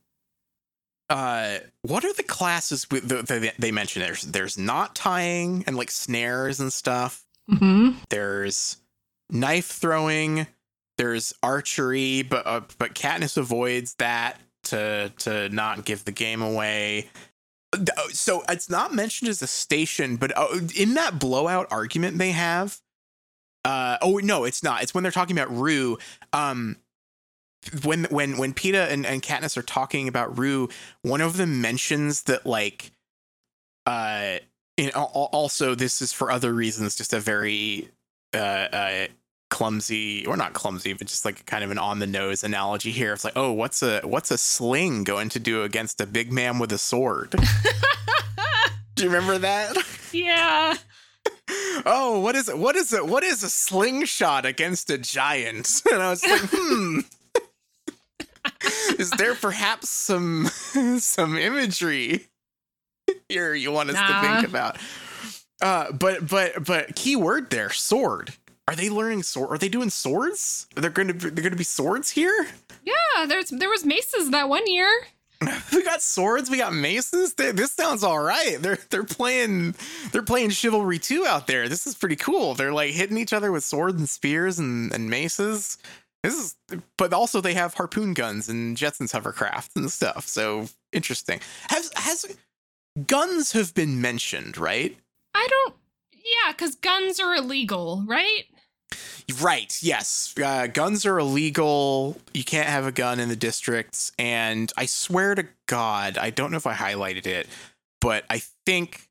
Uh, what are the classes with the, the, they mentioned? There's there's knot tying and like snares and stuff. hmm There's knife throwing. There's archery, but uh, but Katniss avoids that to to not give the game away. So it's not mentioned as a station, but uh, in that blowout argument they have, uh, oh no, it's not. It's when they're talking about Rue. Um, when when when Peeta and, and Katniss are talking about Rue, one of them mentions that like, uh, in, al- also this is for other reasons, just a very uh, uh clumsy or not clumsy but just like kind of an on the nose analogy here. It's like oh what's a what's a sling going to do against a big man with a sword? Do you remember that? Yeah. oh what is it what is it what is a slingshot against a giant? And i was like hmm is there perhaps some some imagery here you want us Nah. to think about? Uh but but but key word there sword. Are they learning sword are they doing swords? They're gonna be they're gonna be swords here? Yeah. There's, there was maces that one year. we got swords we got maces? Th- this sounds all right. They're they're playing they're playing chivalry 2 out there. This is pretty cool. They're like hitting each other with swords and spears and, and maces this is but also they have harpoon guns and jetsons hovercraft and stuff so interesting has has guns have been mentioned, right? I don't. Yeah, because guns are illegal, right? Right. Yes. Uh, guns are illegal. You can't have a gun in the districts. And I swear to God, I don't know if I highlighted it, but I think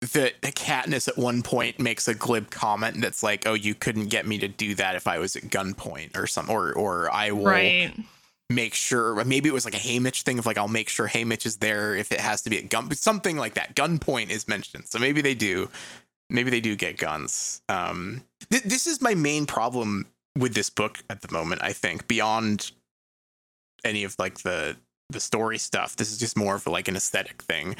that Katniss at one point makes a glib comment that's like, "Oh, you couldn't get me to do that if I was at gunpoint or some, or or I will Right. make sure." Maybe it was like a Haymitch thing of like, "I'll make sure Haymitch is there if it has to be at gun." Something like that. Gunpoint is mentioned, so maybe they do. Maybe they do get guns. Um, th- this is my main problem with this book at the moment. I think beyond any of like the the story stuff, this is just more of like an aesthetic thing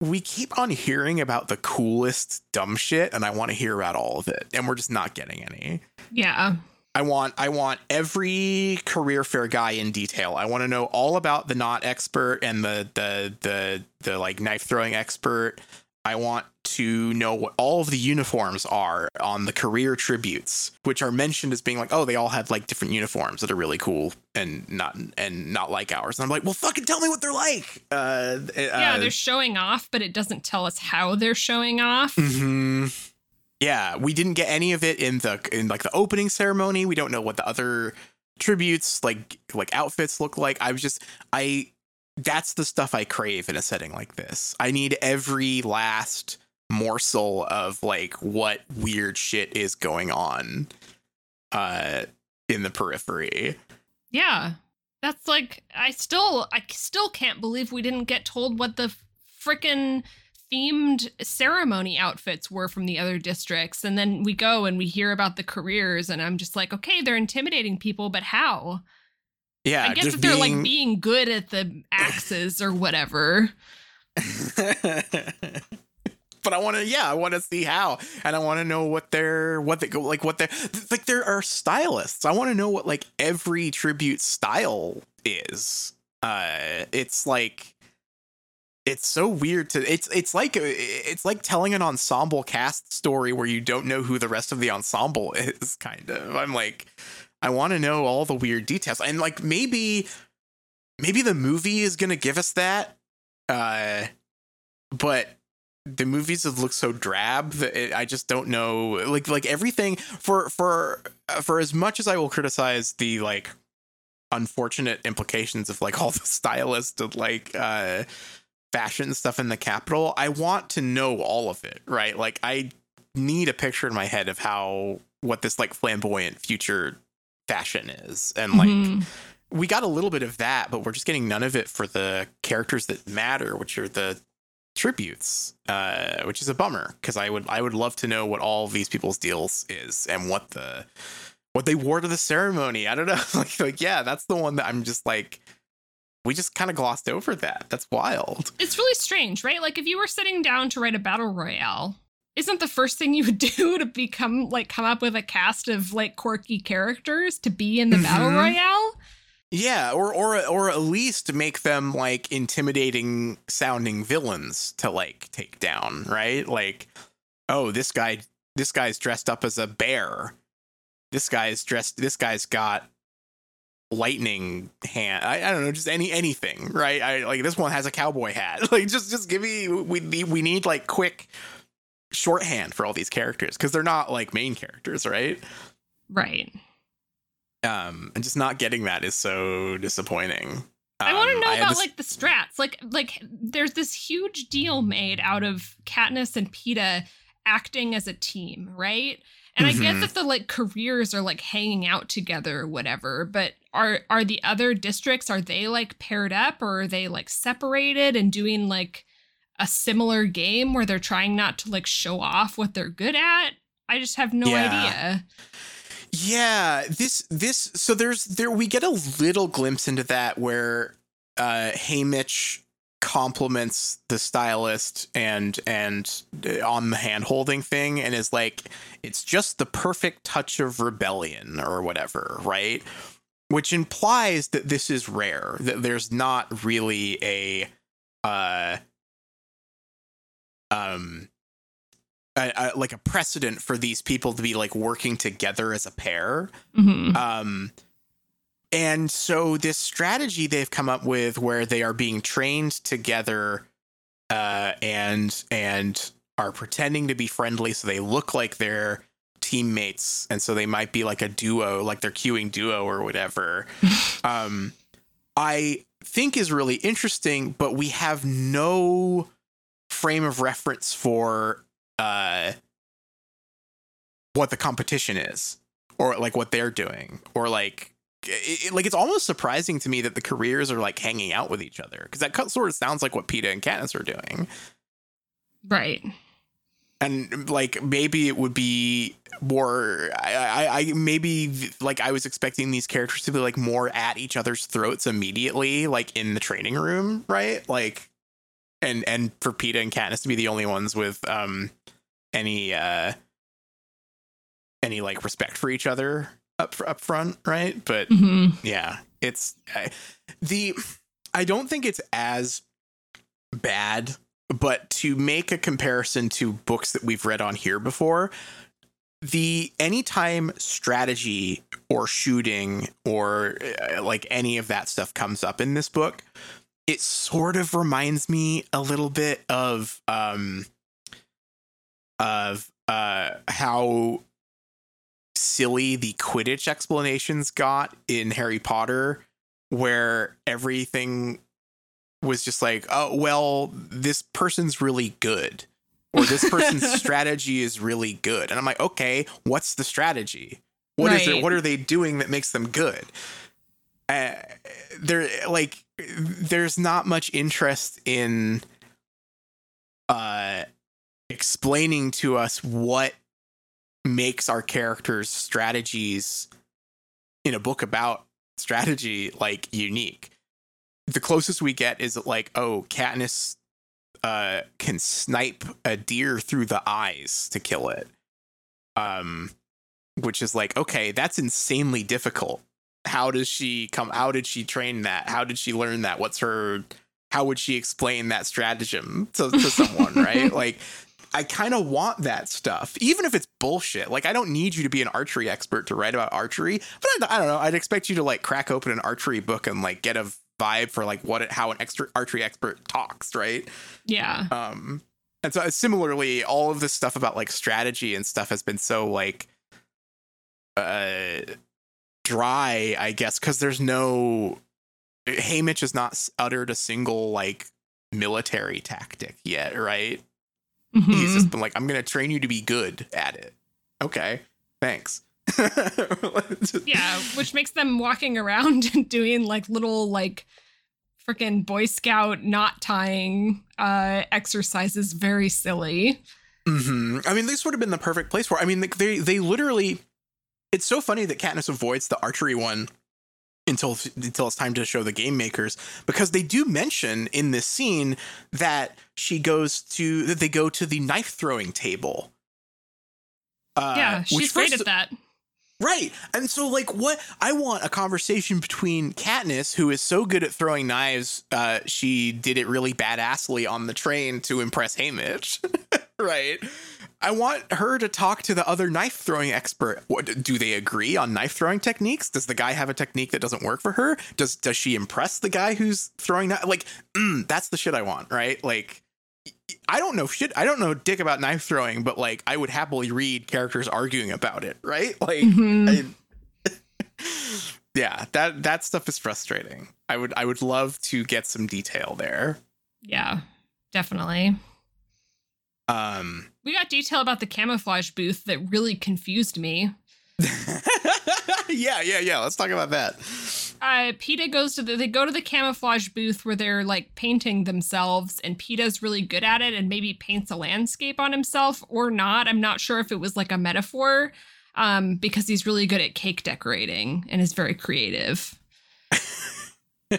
we keep on hearing about the coolest dumb shit and I want to hear about all of it and we're just not getting any. Yeah. I want I want every career fair guy in detail. I want to know all about the knot expert and the the the the like knife throwing expert. I want to know what all of the uniforms are on the career tributes, which are mentioned as being like, oh, they all have like different uniforms that are really cool and not and not like ours. And I'm like, well, fucking tell me what they're like. Uh, Yeah, uh, they're showing off, but it doesn't tell us how they're showing off. hmm Yeah, we didn't get any of it in the in like the opening ceremony. We don't know what the other tributes like like outfits look like. I was just I that's the stuff I crave in a setting like this. I need every last morsel of like what weird shit is going on uh in the periphery. Yeah. That's like I still I still can't believe we didn't get told what the frickin' themed ceremony outfits were from the other districts and then we go and we hear about the careers and I'm just like, okay, they're intimidating people, but how? Yeah, I guess just if they're being- like being good at the axes or whatever. but I want to, yeah, I want to see how, and I want to know what they're, what they go, like, what they're, like, there are stylists. I want to know what like every tribute style is. Uh, it's like, it's so weird to, it's, it's like, it's like telling an ensemble cast story where you don't know who the rest of the ensemble is. Kind of. I'm like, I want to know all the weird details, and like maybe, maybe the movie is gonna give us that. Uh, but the movies have looked so drab that it, I just don't know. Like like everything for for for as much as I will criticize the like unfortunate implications of like all the stylist and like uh fashion stuff in the capital, I want to know all of it, right? Like I need a picture in my head of how what this like flamboyant future fashion is and like Mhm. we got a little bit of that, but we're just getting none of it for the characters that matter, which are the tributes, uh, which is a bummer because I would I would love to know what all these people's deals is and what the what they wore to the ceremony. I don't know, like like yeah, that's the one that I'm just like we just kind of glossed over that. That's wild. It's really strange, right? Like if you were sitting down to write a battle royale, isn't the first thing you would do to become like come up with a cast of like quirky characters to be in the battle Mhm. royale? Yeah, or or or at least make them like intimidating sounding villains to like take down, right? Like, oh, this guy this guy's dressed up as a bear. This guy's dressed this guy's got lightning hand. I, I don't know, just any anything, right? I like this one has a cowboy hat. Like just just give me we we need like quick shorthand for all these characters because they're not like main characters, right? Right. um and just not getting that is so disappointing I want to Um, know about this- like the strats. Like like there's this huge deal made out of Katniss and Peeta acting as a team, right? And I get Mhm. that the like careers are like hanging out together or whatever, but are are the other districts are they like paired up or are they like separated and doing like a similar game where they're trying not to like show off what they're good at? I just have no Yeah. idea. yeah this this so there's there we get a little glimpse into that where uh Haymitch compliments the stylist and and uh, on the hand holding thing and is like it's just the perfect touch of rebellion or whatever right which implies that this is rare that there's not really a uh um a, a, like a precedent for these people to be like working together as a pair Mhm. um and so this strategy they've come up with where they are being trained together uh, and and are pretending to be friendly, so they look like they're teammates, and so they might be like a duo, like they're queuing duo or whatever. um, I think is really interesting, but we have no frame of reference for uh, what the competition is, or like what they're doing, or like it, it- like it's almost surprising to me that the careers are like hanging out with each other because that sort of sounds like what Peeta and Katniss are doing, Right. and like maybe it would be more. I, I, I maybe like I was expecting these characters to be like more at each other's throats immediately, like in the training room, right? Like, and and for Peeta and Katniss to be the only ones with um any uh any like respect for each other up up front, right? But hmm yeah, it's I, the. I don't think it's as bad, but to make a comparison to books that we've read on here before, the anytime strategy or shooting or uh, like any of that stuff comes up in this book, it sort of reminds me a little bit of um of uh how silly the Quidditch explanations got in Harry Potter, where everything was just like, oh, well, this person's really good, or this person's strategy is really good. And I'm like, okay, what's the strategy? What is Right. it? What are they doing that makes them good? Uh, there, like, there's not much interest in uh explaining to us what makes our characters strategies in a book about strategy like unique. The closest we get is like, oh, Katniss uh can snipe a deer through the eyes to kill it. Um which is like, okay, that's insanely difficult. How does she come how did she train that? How did she learn that? What's her how would she explain that stratagem to, to someone, right? Like I kind of want that stuff, even if it's bullshit. Like, I don't need you to be an archery expert to write about archery, but I, I don't know. I'd expect you to like crack open an archery book and like get a vibe for like what it, how an extra archery expert talks, right? Yeah. Um, and so similarly, all of this stuff about like strategy and stuff has been so like uh dry, I guess, because there's no Haymitch has not uttered a single like military tactic yet, right? He's Mhm. just been like, I'm gonna train you to be good at it. Okay, thanks. Yeah, which makes them walking around and doing like little like freaking Boy Scout knot tying uh exercises very silly. hmm I mean, this would have been the perfect place for. I mean, they they literally. It's so funny that Katniss avoids the archery one until until it's time to show the game makers because they do mention in this scene that she goes to that they go to the knife throwing table. Uh, yeah, she's great at that. Right. And so like what I want a conversation between Katniss, who is so good at throwing knives, uh, she did it really badassly on the train to impress Haymitch. right. I want her to talk to the other knife throwing expert. What do they agree on knife throwing techniques? Does the guy have a technique that doesn't work for her? Does does she impress the guy who's throwing knife? Like, mm, that's the shit I want, right? Like I don't know shit. I don't know dick about knife throwing, but like I would happily read characters arguing about it, right? Like Mhm. I, yeah, that that stuff is frustrating. I would I would love to get some detail there. Yeah, definitely. Um We got detail about the camouflage booth that really confused me. yeah, yeah, yeah. Let's talk about that. uh Peeta goes to the they go to the camouflage booth where they're like painting themselves and Peeta's really good at it and maybe paints a landscape on himself or not. I'm not sure if it was like a metaphor um because he's really good at cake decorating and is very creative.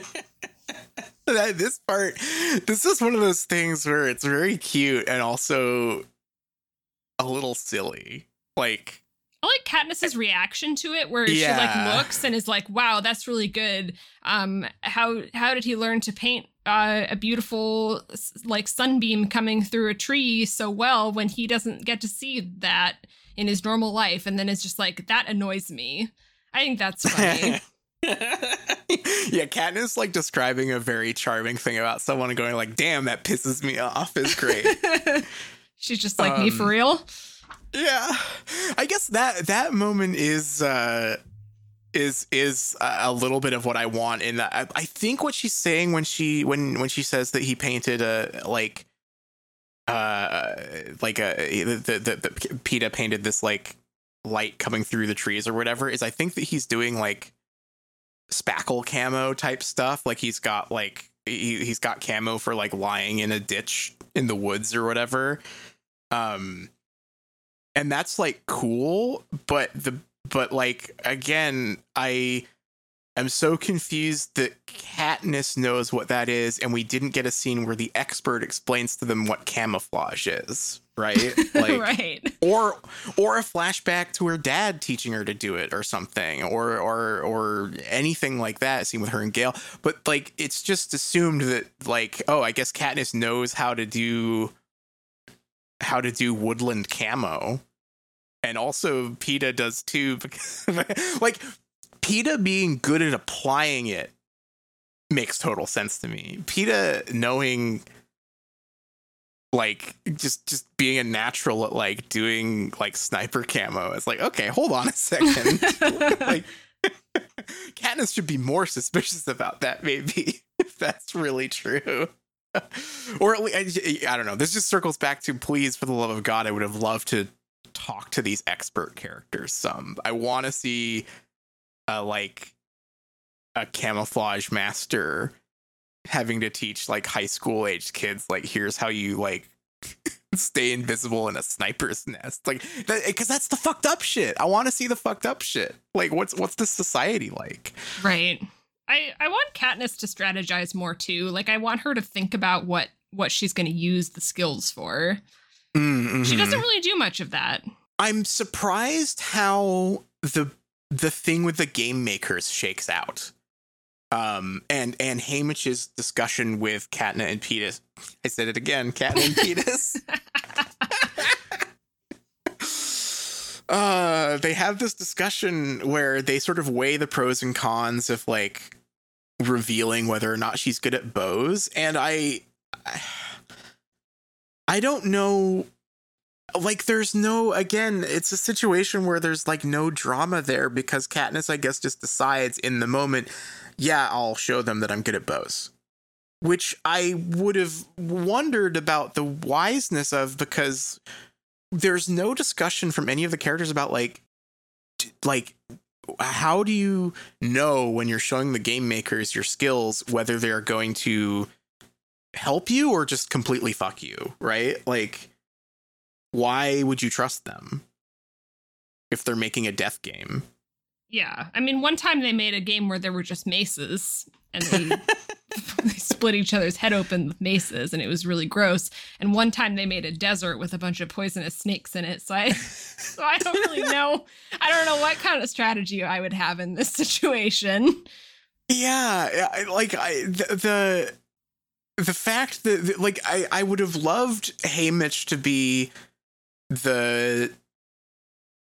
This part, this is one of those things where it's very cute and also a little silly. Like, I like Katniss's reaction to it, where she like looks and is like, "Wow, that's really good." Um, how how did he learn to paint uh, a beautiful like sunbeam coming through a tree so well when he doesn't get to see that in his normal life? And then it's just like that annoys me. I think that's funny. yeah, Katniss like describing a very charming thing about someone and going like, "Damn, that pisses me off." Is great. She's just like um, me for um, real. Yeah, I guess that that moment is uh is is a little bit of what I want in that. I, I think what she's saying when she when when she says that he painted a like uh like a the the, the Peeta painted this like light coming through the trees or whatever is I think that he's doing like spackle camo type stuff. Like he's got like he, he's got camo for like lying in a ditch in the woods or whatever. Um and that's like cool, but the but like again, I am so confused that Katniss knows what that is, and we didn't get a scene where the expert explains to them what camouflage is right? Like, right. Or or a flashback to her dad teaching her to do it or something, or or or anything like that. Seen with her and Gale, but like it's just assumed that like oh, I guess Katniss knows how to do how to do woodland camo, and also Peeta does too. Because like Peeta being good at applying it makes total sense to me. Peeta knowing like just just being a natural at like doing like sniper camo. It's like, okay, hold on a second. like Katniss should be more suspicious about that, maybe, if that's really true. or at least, I, don't know. This just circles back to please, for the love of God, I would have loved to talk to these expert characters some. I want to see a like a camouflage master having to teach like high school aged kids like here's how you like stay invisible in a sniper's nest. Like because that, eh, that's the fucked up shit. I want to see the fucked up shit. Like what's what's this society like? Right i i want katniss to strategize more too like i want her to think about what what she's going to use the skills for mm-hmm. she doesn't really do much of that i'm surprised how the the thing with the game makers shakes out um, and and Haymitch's discussion with Katna and Peetis. I said it again, Katna and Peetis. uh, they have this discussion where they sort of weigh the pros and cons of like revealing whether or not she's good at bows, and I, I don't know. Like, there's no, again, it's a situation where there's like no drama there because Katniss, I guess, just decides in the moment yeah, I'll show them that I'm good at bows. Which I would have wondered about the wiseness of because there's no discussion from any of the characters about like like how do you know when you're showing the game makers your skills whether they're going to help you or just completely fuck you, right? Like why would you trust them if they're making a death game? Yeah. I mean, one time they made a game where there were just maces and they, they split each other's head open with maces and it was really gross. And one time they made a desert with a bunch of poisonous snakes in it. So I so I don't really know. I don't know what kind of strategy I would have in this situation. Yeah, like I the the, the fact that like I I would have loved Haymitch to be the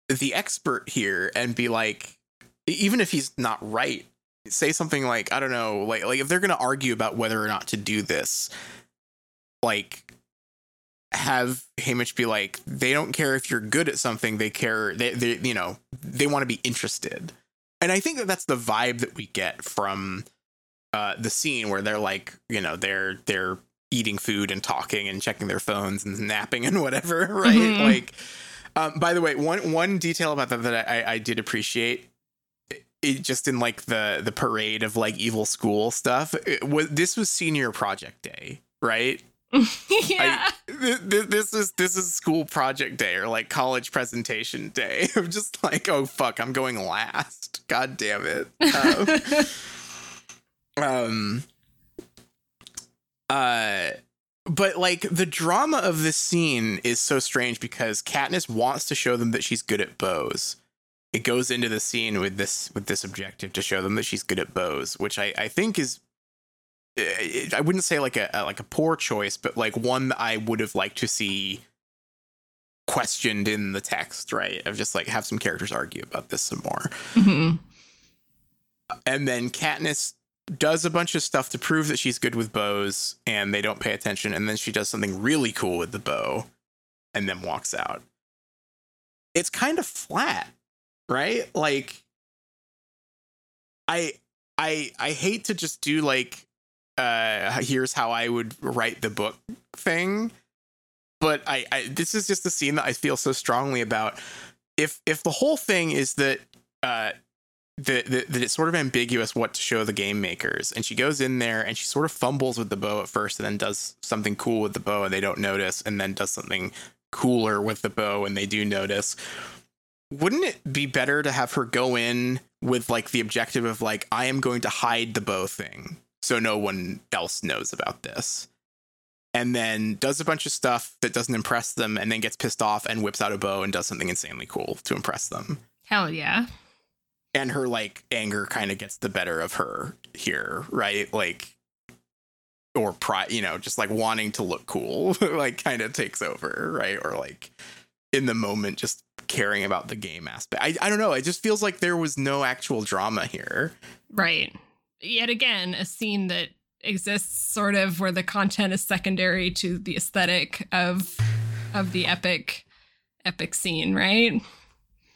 the expert here and be like even if he's not right, say something like I don't know, like like if they're gonna argue about whether or not to do this, like have Haymitch be like, they don't care if you're good at something, they care they they you know they want to be interested, and I think that that's the vibe that we get from uh, the scene where they're like, you know, they're they're eating food and talking and checking their phones and napping and whatever, right? Mm-hmm. Like. Um, by the way, one one detail about that that I, I did appreciate it, just in like the the parade of like evil school stuff. Was this was senior project day, right? yeah. I, th- this is this is school project day or like college presentation day. I'm just like, oh fuck, I'm going last. God damn it. Um, um uh but like the drama of this scene is so strange because Katniss wants to show them that she's good at bows it goes into the scene with this with this objective to show them that she's good at bows, which I, I think is eh, I wouldn't say like a, like a poor choice, but like one that I would have liked to see questioned in the text, right? Of just like have some characters argue about this some more. Mm-hmm. and then Katniss does a bunch of stuff to prove that she's good with bows and they don't pay attention and then she does something really cool with the bow and then walks out it's kind of flat right like i i i hate to just do like uh here's how i would write the book thing but i i this is just a scene that i feel so strongly about if if the whole thing is that uh that, that, that it's sort of ambiguous what to show the game makers. And she goes in there and she sort of fumbles with the bow at first and then does something cool with the bow and they don't notice, and then does something cooler with the bow and they do notice. Wouldn't it be better to have her go in with like the objective of like, I am going to hide the bow thing so no one else knows about this? And then does a bunch of stuff that doesn't impress them and then gets pissed off and whips out a bow and does something insanely cool to impress them Hell yeah. and her like anger kind of gets the better of her here, right? Like or pride, you know, just like wanting to look cool, like kind of takes over, right? Or like in the moment just caring about the game aspect. I I don't know, it just feels like there was no actual drama here. Right. Yet again, a scene that exists sort of where the content is secondary to the aesthetic of of the epic epic scene, right?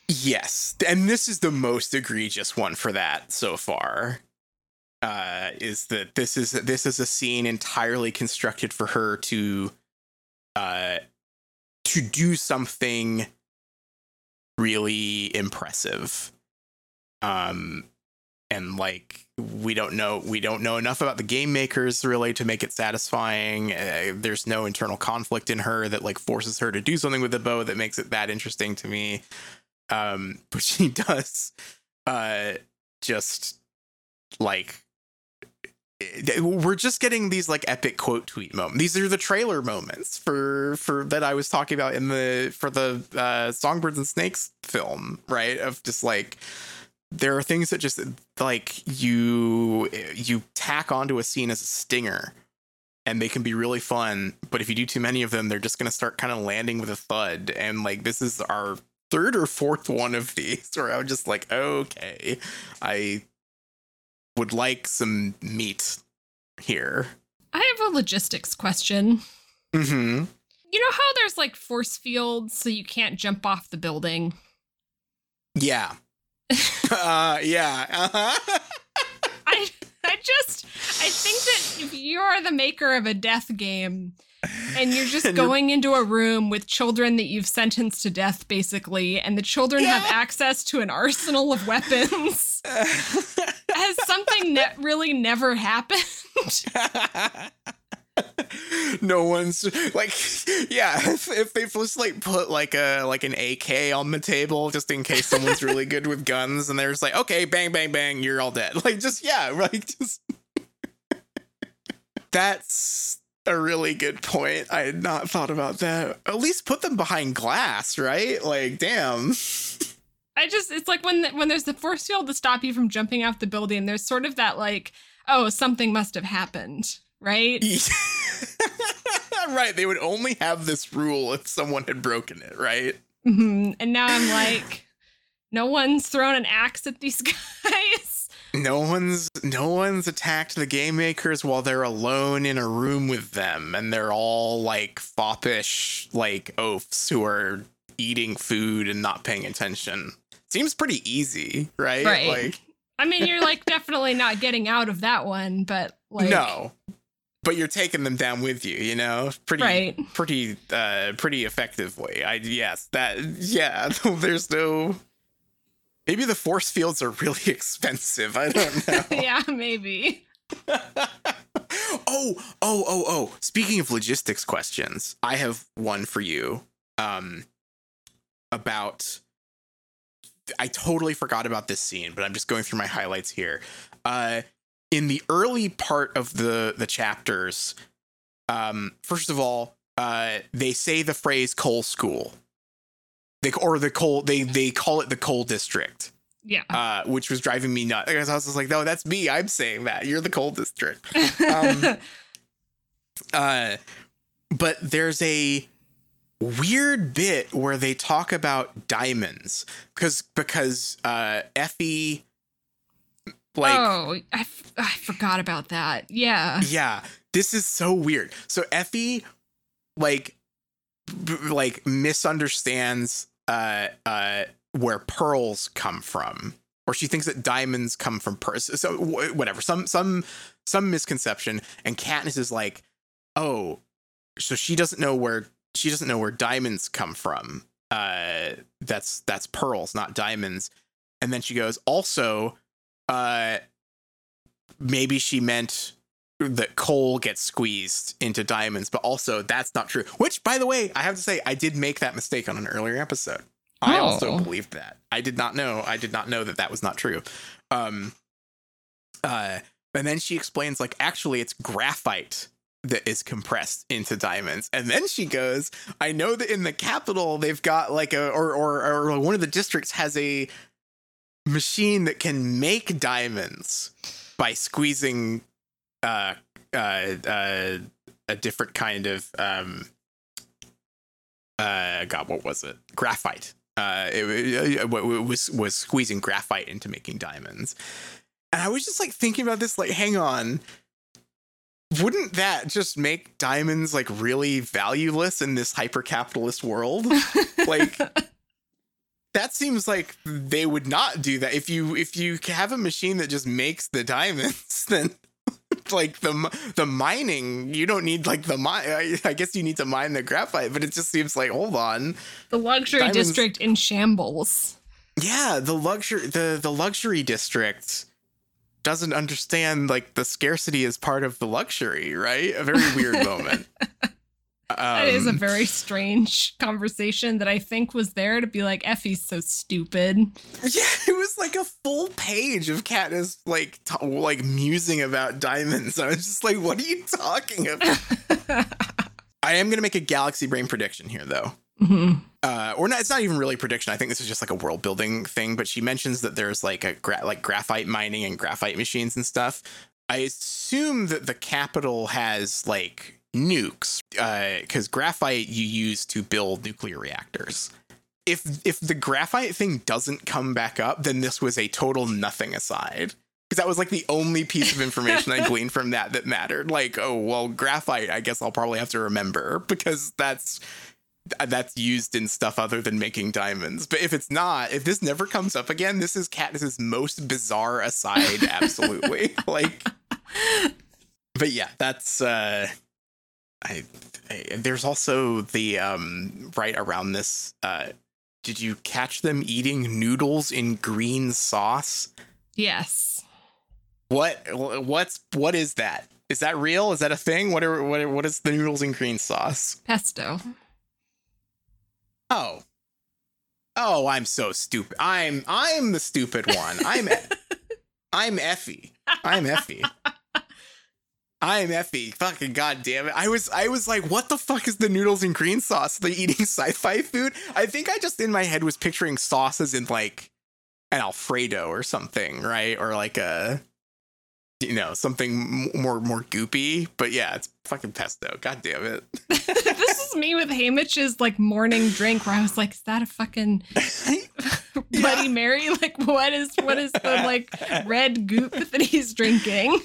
Yes, and this is the most egregious one for that so far. Uh, is that this is this is a scene entirely constructed for her to, uh, to do something really impressive. Um, and like we don't know we don't know enough about the game makers really to make it satisfying. Uh, there's no internal conflict in her that like forces her to do something with the bow that makes it that interesting to me um but she does uh just like we're just getting these like epic quote tweet moments these are the trailer moments for for that i was talking about in the for the uh songbirds and snakes film right? Of just like there are things that just like you you tack onto a scene as a stinger and they can be really fun but if you do too many of them they're just going to start kind of landing with a thud. And like this is our third or fourth one of these where i'm just like, okay, I would like some meat here. I have a logistics question. Mm-hmm. You know how there's like force fields so you can't jump off the building? Yeah. uh, yeah. Uh-huh. I I just I think that if you are the maker of a death game and you're just And you're- going into a room with children that you've sentenced to death basically and the children have access to an arsenal of weapons has something ne- really never happened. No one's like yeah if, if they just like put like a like an ak on the table just in case someone's really good with guns and they're just like okay bang bang bang you're all dead. Like just yeah like just that's a really good point. I had not thought about that. At least put them behind glass right? Like damn I just it's like when when there's the force field to stop you from jumping off the building there's sort of that like oh something must have happened right right they would only have this rule if someone had broken it right hmm And now I'm like, no one's thrown an axe at these guys. No one's no one's attacked the game makers while they're alone in a room with them, and they're all like foppish like oafs who are eating food and not paying attention. Seems pretty easy, right? Right. Like I mean, you're like definitely not getting out of that one, but like, no, but you're taking them down with you. You know, pretty right? pretty uh pretty effectively. I yes that yeah. There's no. Maybe the force fields are really expensive. I don't know. yeah, maybe. oh, oh, oh, oh. Speaking of logistics questions, I have one for you. Um about I totally forgot about this scene, but I'm just going through my highlights here. Uh in the early part of the the chapters, um first of all, uh they say the phrase coal school. They or the coal they they call it the coal district Yeah. uh, which was driving me nuts. I was just like, no, that's me. I'm saying that. You're the coal district. um, Uh, but there's a weird bit where they talk about diamonds because because uh, Effie Like, oh, I, f- I forgot about that. Yeah. yeah, this is so weird. So Effie, like, b- like misunderstands uh uh where pearls come from, or she thinks that diamonds come from pearls. So wh- whatever, some some some misconception. And Katniss is like, oh, so she doesn't know where she doesn't know where diamonds come from. Uh, that's that's pearls, not diamonds. And then she goes, also, uh, maybe she meant that coal gets squeezed into diamonds, but also that's not true. Which, by the way, I have to say, I did make that mistake on an earlier episode. I also Oh. believed that. I did not know. I did not know that that was not true. Um, uh, and then she explains, like, actually, it's graphite that is compressed into diamonds. And then she goes, I know that in the capital they've got like a or or or one of the districts has a machine that can make diamonds by squeezing uh uh uh a different kind of um uh god what was it? Graphite. Uh it, it, it was was squeezing graphite into making diamonds. And i was just like thinking about this like hang on wouldn't that just make diamonds like really valueless in this hyper capitalist world? Like that seems like they would not do that. If you if you have a machine that just makes the diamonds then like the the mining you don't need like the mine I, I guess you need to mine the graphite but it just seems like hold on. The luxury Diamonds- district in shambles. yeah the luxury the the luxury district doesn't understand like the scarcity is part of the luxury right a very weird moment That is a Um, very strange conversation that I think was there to be like, Effie's so stupid. Yeah, it was like a full page of Katniss like t- like musing about diamonds. I was just like, "What are you talking about?" I am gonna make a galaxy brain prediction here, though. Mhm. Uh, or not, it's not even really prediction. I think this is just like a world building thing. But she mentions that there's like a gra- like graphite mining and graphite machines and stuff. I assume that the capital has like nukes, because graphite you use to build nuclear reactors. If if the graphite thing doesn't come back up, then this was a total nothing aside. Because that was like the only piece of information I gleaned from that that mattered. Like, oh well, graphite. I guess I'll probably have to remember because that's that's used in stuff other than making diamonds. But if it's not, if this never comes up again, this is Katniss's most bizarre aside. Absolutely, like. But yeah, that's. uh I, I there's also the um right around this. uh Did you catch them eating noodles in green sauce? Yes. What what's what is that? Is that real? Is that a thing? What are what are, what is the noodles in green sauce? Pesto. Oh. Oh, I'm so stupid. I'm I'm the stupid one. I'm I'm Effie. I'm Effie. I'm Effie. Fucking goddamn it. I was I was like, what the fuck is the noodles and green sauce? Are they eating sci-fi food? I think I just in my head was picturing sauces in like an Alfredo or something, right? Or like a you know, something m- more more goopy. But yeah, it's fucking pesto. God damn it. this me with Haymitch's like morning drink where I was like, is that a fucking Bloody Mary? Like what is what is the like red goop that he's drinking?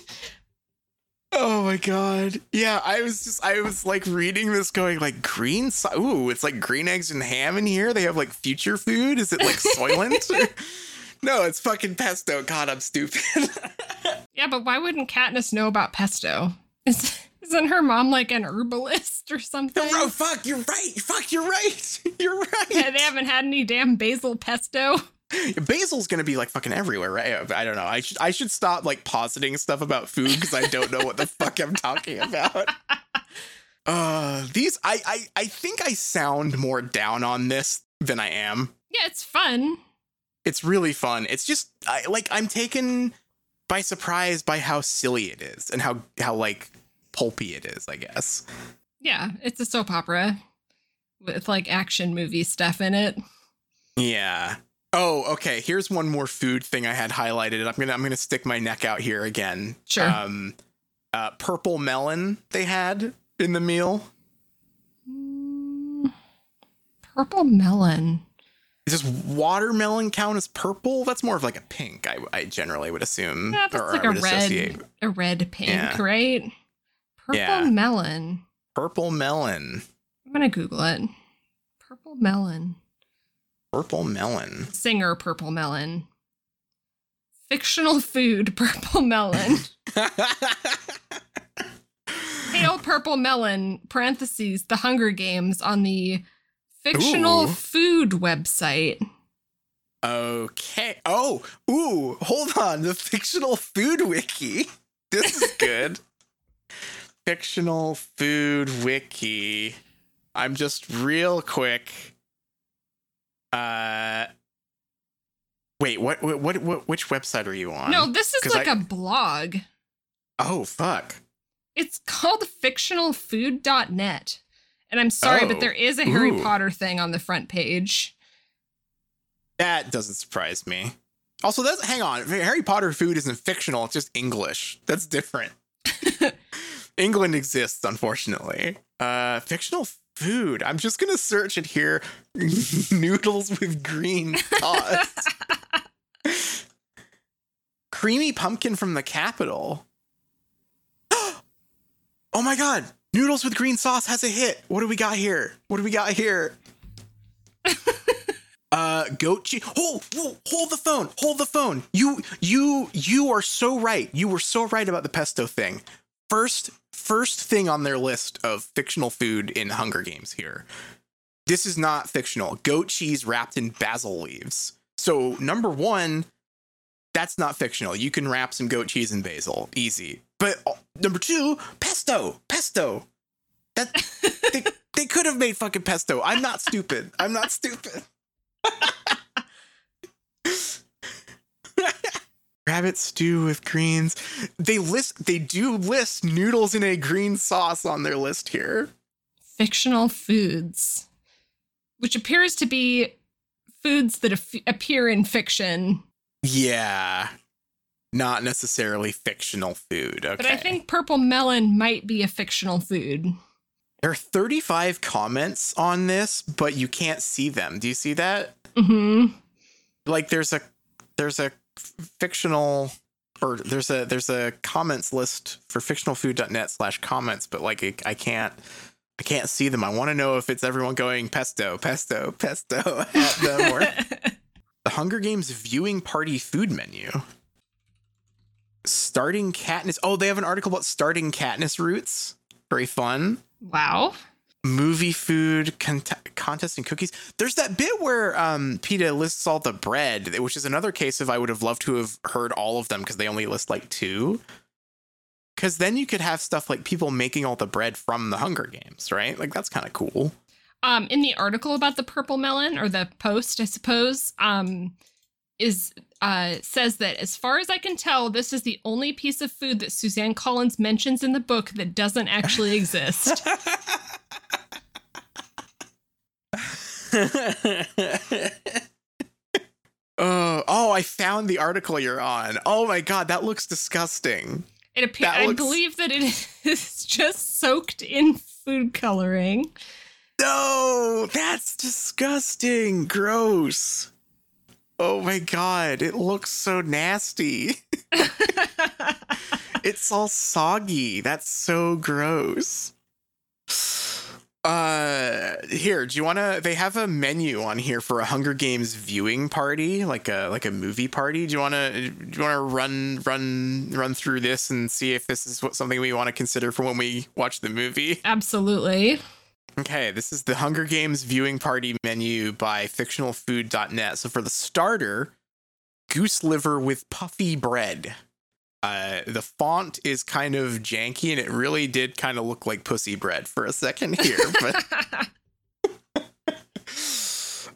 Oh my god. Yeah, I was just I was like reading this going like green so- ooh, it's like green eggs and ham in here. They have like future food. Is it like Soylent? no, it's fucking pesto. God, I'm stupid. Yeah, but why wouldn't Katniss know about pesto? Is, isn't her mom like an herbalist or something? oh fuck, you're right. Fuck, you're right. You're right. Yeah, they haven't had any damn basil pesto. Basil's gonna be like fucking everywhere, right? I don't know. I should I should stop like positing stuff about food because I don't know what the fuck I'm talking about. Uh these I, I I think I sound more down on this than I am. Yeah, it's fun. It's really fun. It's just I like I'm taken by surprise by how silly it is and how how like pulpy it is, I guess. Yeah, it's a soap opera with like action movie stuff in it. Yeah. Oh, okay. Here's one more food thing I had highlighted. I'm gonna I'm gonna stick my neck out here again. Sure. Um, uh, purple melon they had in the meal. Mm, Purple melon. Does watermelon count as purple? That's more of like a pink. I, I generally would assume. Yeah, that's or like a red, associate. a red pink, Yeah. right? Purple Yeah. melon. Purple melon. I'm gonna Google it. Purple melon. Purple melon. Singer purple melon. Fictional food purple melon. Pale purple melon. Parentheses. The Hunger Games on the fictional Ooh. food website. Okay. Oh, ooh, hold on. The fictional food wiki. This is good. fictional food wiki. I'm just real quick. Uh Wait, what what what, what which website are you on? No, this is like I- a blog. Oh, fuck. It's called fictionalfood.net. And I'm sorry, Oh, but there is a Harry ooh. Potter thing on the front page. That doesn't surprise me. Also, that's hang on. Harry Potter food isn't fictional, it's just English. That's different. England exists, unfortunately. Uh fictional food. I'm just gonna search it here. Noodles with green sauce. Creamy pumpkin from the capital. oh my god! Noodles with green sauce has a hit. What do we got here? What do we got here? Uh, goat cheese. Hold, hold, hold the phone. Hold the phone. You, you, you are so right. You were so right about the pesto thing. First, first thing on their list of fictional food in Hunger Games here. This is not fictional. Goat cheese wrapped in basil leaves. So number one, that's not fictional. You can wrap some goat cheese in basil, easy. But uh, number two, pesto, pesto. That they, they could have made fucking pesto. I'm not stupid. I'm not stupid. Rabbit stew with greens. They list they do list noodles in a green sauce on their list here. Fictional foods, which appears to be foods that af- appear in fiction. Yeah. Not necessarily fictional food. Okay. But I think purple melon might be a fictional food. there are 35 comments on this, but you can't see them. Do you see that? hmm Like there's a there's a fictional or there's a there's a comments list for fictionalfood.net slash comments, but like I, I can't I can't see them. I want to know if it's everyone going pesto, pesto, pesto at them or the Hunger Games viewing party food menu. Starting Katniss. Oh, they have an article about starting Katniss roots. Very fun. wow. Movie food cont- contest and cookies. There's that bit where um, Peeta lists all the bread, which is another case of I would have loved to have heard all of them because they only list like two. Because then you could have stuff like people making all the bread from the Hunger Games, right? Like that's kind of cool. Um, in the article about the purple melon or the post, I suppose, um, is uh says that as far as I can tell, this is the only piece of food that Suzanne Collins mentions in the book that doesn't actually exist. oh, oh, I found the article you're on. Oh my god, that looks disgusting. It appears I looks- believe that it is just soaked in food coloring. No, that's disgusting. Gross. Oh my god, it looks so nasty. it's all soggy. That's so gross. Uh here, do you want to they have a menu on here for a Hunger Games viewing party, like a like a movie party. Do you want to do you want to run run run through this and see if this is what something we want to consider for when we watch the movie? Absolutely. Okay, this is the Hunger Games viewing party menu by fictionalfood.net. So for the starter, goose liver with puffy bread. Uh, the font is kind of janky and it really did kind of look like pussy bread for a second here, but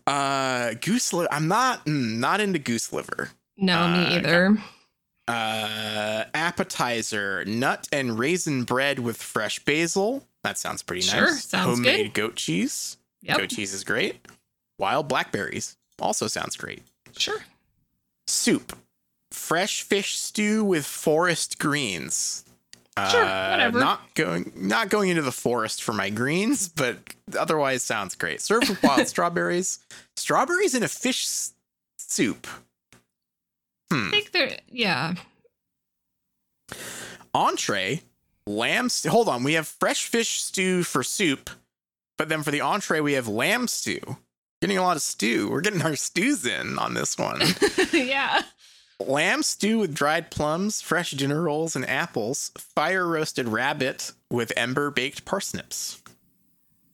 uh goose liver I'm not mm, not into goose liver. no, Uh, me either. Uh appetizer, nut and raisin bread with fresh basil. That sounds pretty nice. Sure, nice. sounds Homemade good. goat cheese. Yep. Goat cheese is great. Wild blackberries also sounds great. Sure. Soup. Fresh fish stew with forest greens. Sure, Uh, whatever. Not going, not going into the forest for my greens, but otherwise sounds great. Served with wild strawberries, strawberries in a fish s- soup. Hmm. I think they're yeah. Entree, lamb. St- Hold on, we have fresh fish stew for soup, but then for the entree we have lamb stew. Getting a lot of stew. We're getting our stews in on this one. yeah. lamb stew with dried plums, fresh dinner rolls, and apples. Fire roasted rabbit with ember baked parsnips.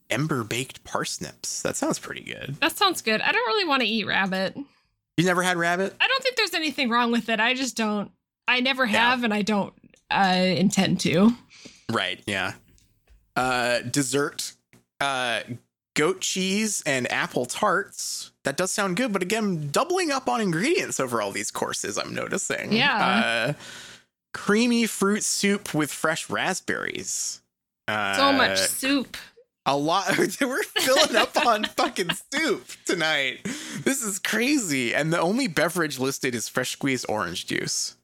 Ember baked parsnips. That sounds pretty good. That sounds good. I don't really want to eat rabbit. You never had rabbit? I don't think there's anything wrong with it. I just don't. I never Yeah. have, and I don't uh, intend to. Right, yeah. Uh dessert uh goat cheese and apple tarts. That does sound good, but again, doubling up on ingredients over all these courses I'm noticing. Yeah. Uh creamy fruit soup with fresh raspberries. Uh, So much soup. A lot. We're filling up on fucking soup tonight. This is crazy. And the only beverage listed is fresh squeezed orange juice.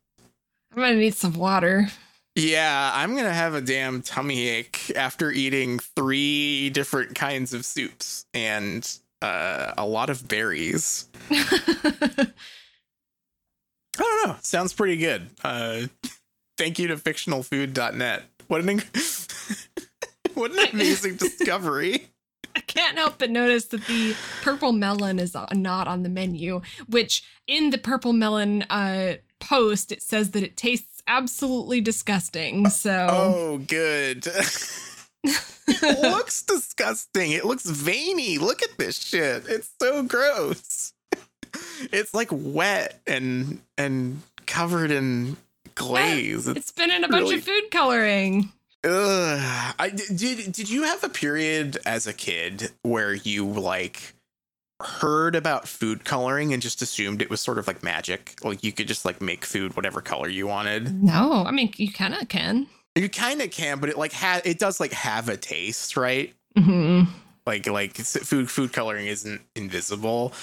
I'm gonna need some water. Yeah, I'm gonna have a damn tummy ache after eating three different kinds of soups and uh, a lot of berries. I don't know. Sounds pretty good. Uh, thank you to fictionalfood.net. What an what an amazing discovery. I can't help but notice that the purple melon is not on the menu, which in the purple melon uh, post it says that it tastes absolutely disgusting. So Oh, good. it looks disgusting. It looks veiny. Look at this shit. It's so gross. It's like wet and and covered in glaze. It's it's been in a bunch really- of food coloring. Ugh. I did. Did you have a period as a kid where you like heard about food coloring and just assumed it was sort of like magic? Like you could just like make food whatever color you wanted. No, I mean you kind of can. You kind of can, but it like ha- it does like have a taste, right? hmm like like food food coloring isn't invisible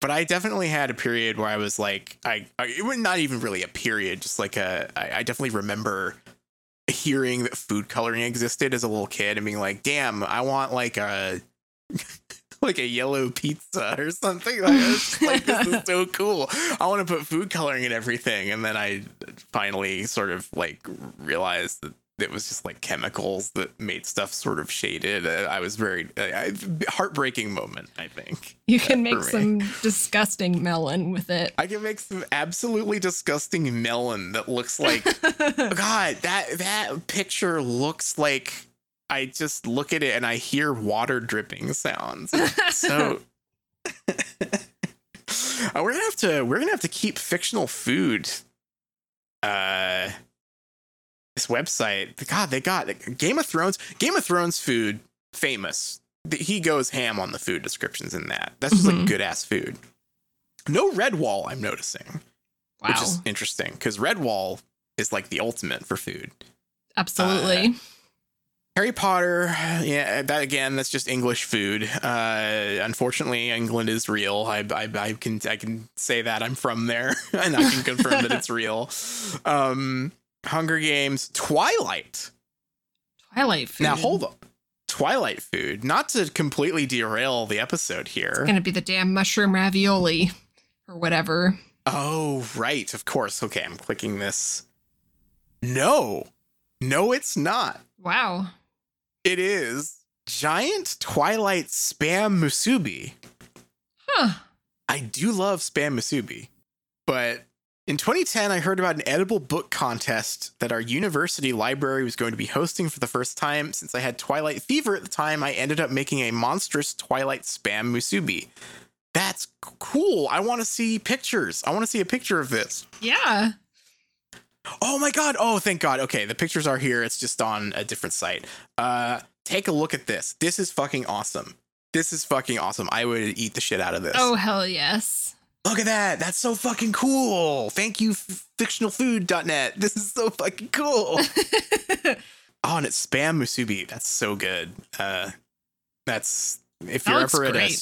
but i definitely had a period where i was like i, I it was not even really a period just like a I, I definitely remember hearing that food coloring existed as a little kid and being like damn i want like a like a yellow pizza or something like, this. like this is so cool i want to put food coloring in everything and then i finally sort of like realized that it was just like chemicals that made stuff sort of shaded. Uh, I was very uh, heartbreaking moment. I think You can make some disgusting melon with it. I can make some absolutely disgusting melon that looks like God. That that picture looks like I just look at it and I hear water dripping sounds. So Uh, we're gonna have to we're gonna have to keep fictional food. Uh, this website, God, they got Game of Thrones. Game of Thrones food famous. He goes ham on the food descriptions in that. That's just like Mhm. good ass food. No Redwall, I'm noticing, wow, which is interesting because Redwall is like the ultimate for food. absolutely. Harry Potter, yeah, that again, that's just English food. Uh, unfortunately, England is real. I, I, I can, I can say that I'm from there, and I can confirm that it's real. Um, Hunger Games, Twilight. Twilight food. Now hold up, Twilight food. Not to completely derail the episode here. It's gonna be the damn mushroom ravioli or whatever. Oh, right, of course. Okay, I'm clicking this. No, no, it's not. Wow. It is giant Twilight spam musubi. Huh. I do love spam musubi, but in 2010, I heard about an edible book contest that our university library was going to be hosting for the first time. Since I had Twilight fever at the time, I ended up making a monstrous Twilight spam musubi. That's cool. I want to see pictures. I want to see a picture of this. Yeah. Oh my god. Oh, thank god. Okay, the pictures are here. It's just on a different site. Uh take a look at this. This is fucking awesome. This is fucking awesome. I would eat the shit out of this. Oh hell yes. Look at that. That's so fucking cool. Thank you fictionalfood.net. This is so fucking cool. oh, and it's spam musubi. That's so good. Uh that's if That you're ever at a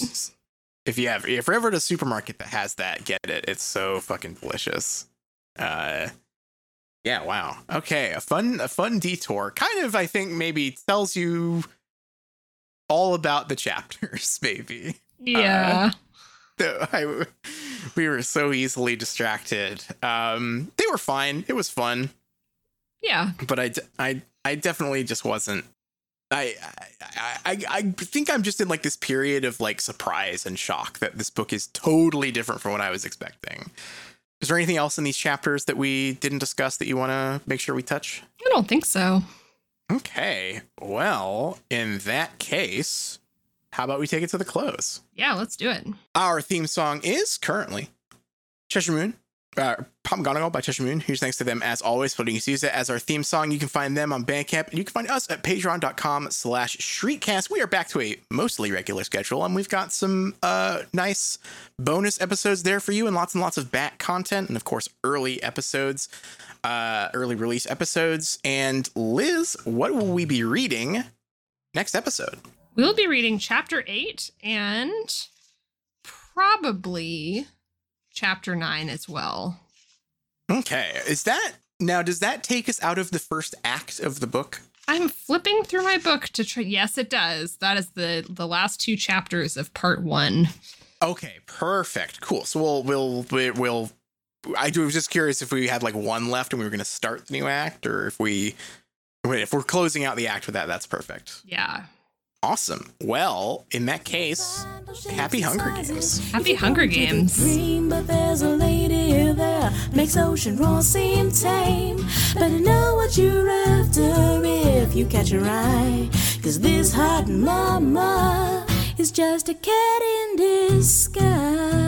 if you ever if you're ever at a supermarket that has that, get it. It's so fucking delicious. Uh Yeah, wow. Okay, a fun a fun detour. Kind of I think maybe tells you all about the chapters maybe. Yeah. Uh, I, we were so easily distracted. Um they were fine. It was fun, yeah. but I I I definitely just wasn't I, I I I think I'm just in like this period of like surprise and shock that this book is totally different from what I was expecting. Is there anything else in these chapters that we didn't discuss that you want to make sure we touch? I don't think so. Okay. Well, in that case, how about we take it to the close? Yeah, let's do it. Our theme song is currently Cheshire Moon, uh, Pop by Cheshire Moon. Huge thanks to them as always for letting us use it as our theme song. You can find them on Bandcamp, and you can find us at patreon.com slash shriekcast. We are back to a mostly regular schedule, and we've got some uh, nice bonus episodes there for you, and lots and lots of back content, and of course, early episodes, uh, early release episodes. And Liz, what will we be reading next episode? We'll be reading chapter eight and probably chapter nine as well. Okay. Is that now? Does that take us out of the first act of the book? I'm flipping through my book to try. Yes, it does. That is the the last two chapters of part one. Okay, perfect, cool. So we'll we'll we- we'll. I was just curious if we had like one left and we were going to start the new act, or if we if we're closing out the act with that. That's perfect. Yeah. Awesome. Well, in that case, happy Hunger Games. Happy Hunger Games. Dream, but there's a lady there makes ocean roar seem tame. Better know what you're after if you catch her eye. Cause this hot mama is just a cat in disguise.